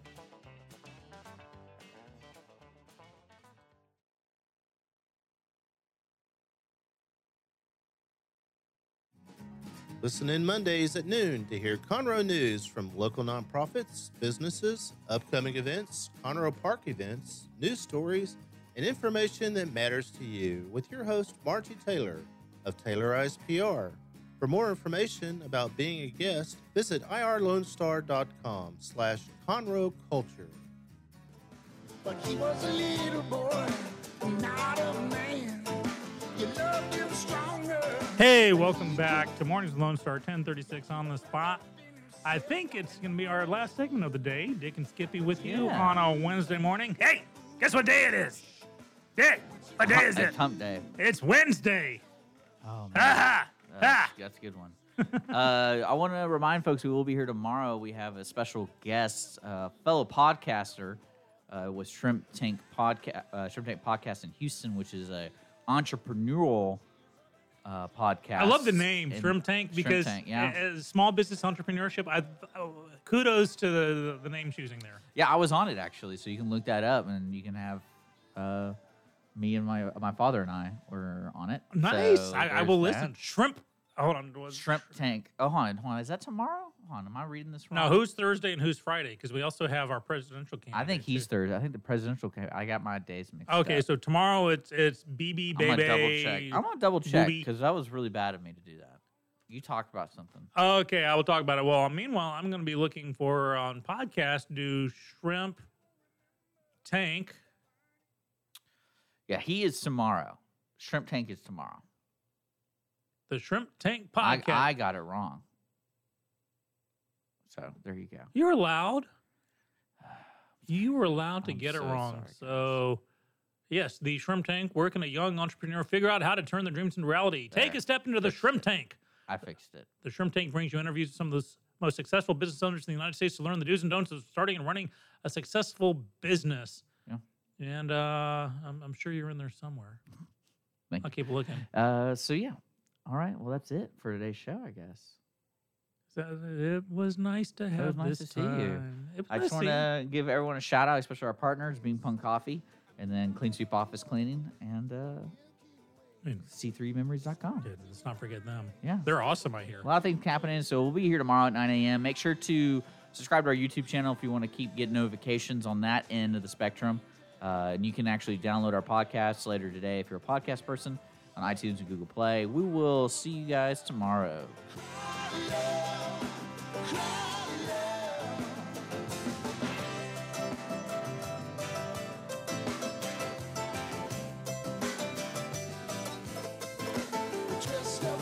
Listen in Mondays at noon to hear Conroe news from local nonprofits, businesses, upcoming events, Conroe Park events, news stories, and information that matters to you with your host, Margie Taylor of Taylorized PR. For more information about being a guest, visit irlonestar.com slash Conroe Culture. but he was a little boy, not a man. You loved him stronger. Hey, welcome back to Mornings with Lone Star 1036 on the spot. I think it's going to be our last segment of the day. Dick and Skippy with you Yeah. on a Wednesday morning. Hey, guess what day it is? Dick, what day is it? It's hump day. It's Wednesday. Oh, man. Ha That's, that's a good one. uh, I want to remind folks we will be here tomorrow. We have a special guest, uh, fellow podcaster uh, with Shrimp Tank Podcast, uh, Shrimp Tank Podcast in Houston, which is a entrepreneurial uh, podcast. I love the name Shrimp Tank Shrimp because Tank, yeah. small business entrepreneurship, I, oh, kudos to the, the name choosing there. Yeah, I was on it actually, so you can look that up and you can have uh, me and my my father and I were on it. Nice. So I, I will that. listen. Shrimp. Hold on. Was, Shrimp Tank. Oh, hold on, hold on. Is that tomorrow? Hold on, am I reading this wrong? no, who's Thursday and who's Friday? Because we also have our presidential campaign. I think he's Thursday. I think the presidential. Cam- I got my days mixed up. Okay, so tomorrow it's it's BB I'm baby. gonna double check. I'm gonna double check Booby. because that was really bad of me to do that. You talked about something. Okay, I will talk about it. Well, meanwhile, I'm going to be looking for on podcast do shrimp tank. Yeah, he is tomorrow. Shrimp Tank is tomorrow. The shrimp tank I, podcast. I got it wrong. So there you go. You're allowed. You were allowed to I'm get it wrong. sorry, so, yes, the shrimp tank, working a young entrepreneur, figure out how to turn their dreams into reality. Take a step into the shrimp tank. I fixed it. The Shrimp Tank brings you interviews with some of the most successful business owners in the United States to learn the do's and don'ts of starting and running a successful business. Yeah. And uh, I'm, I'm sure you're in there somewhere. Thank I'll keep looking. Uh, so yeah. All right. Well, that's it for today's show, I guess. So it was nice to It have was nice this to see you. time. I nice just want to give everyone a shout out, especially our partners, Bean Punk Coffee, and then Clean Sweep Office Cleaning, and uh, And- C3memories.com. Dude, let's not forget them. Yeah. They're awesome, I hear. A lot of things happening. So we'll be here tomorrow at 9 a.m. Make sure to subscribe to our YouTube channel if you want to keep getting notifications on that end of the spectrum. Uh, and you can actually download our podcasts later today if you're a podcast person on iTunes and Google Play. We will see you guys tomorrow. The twist of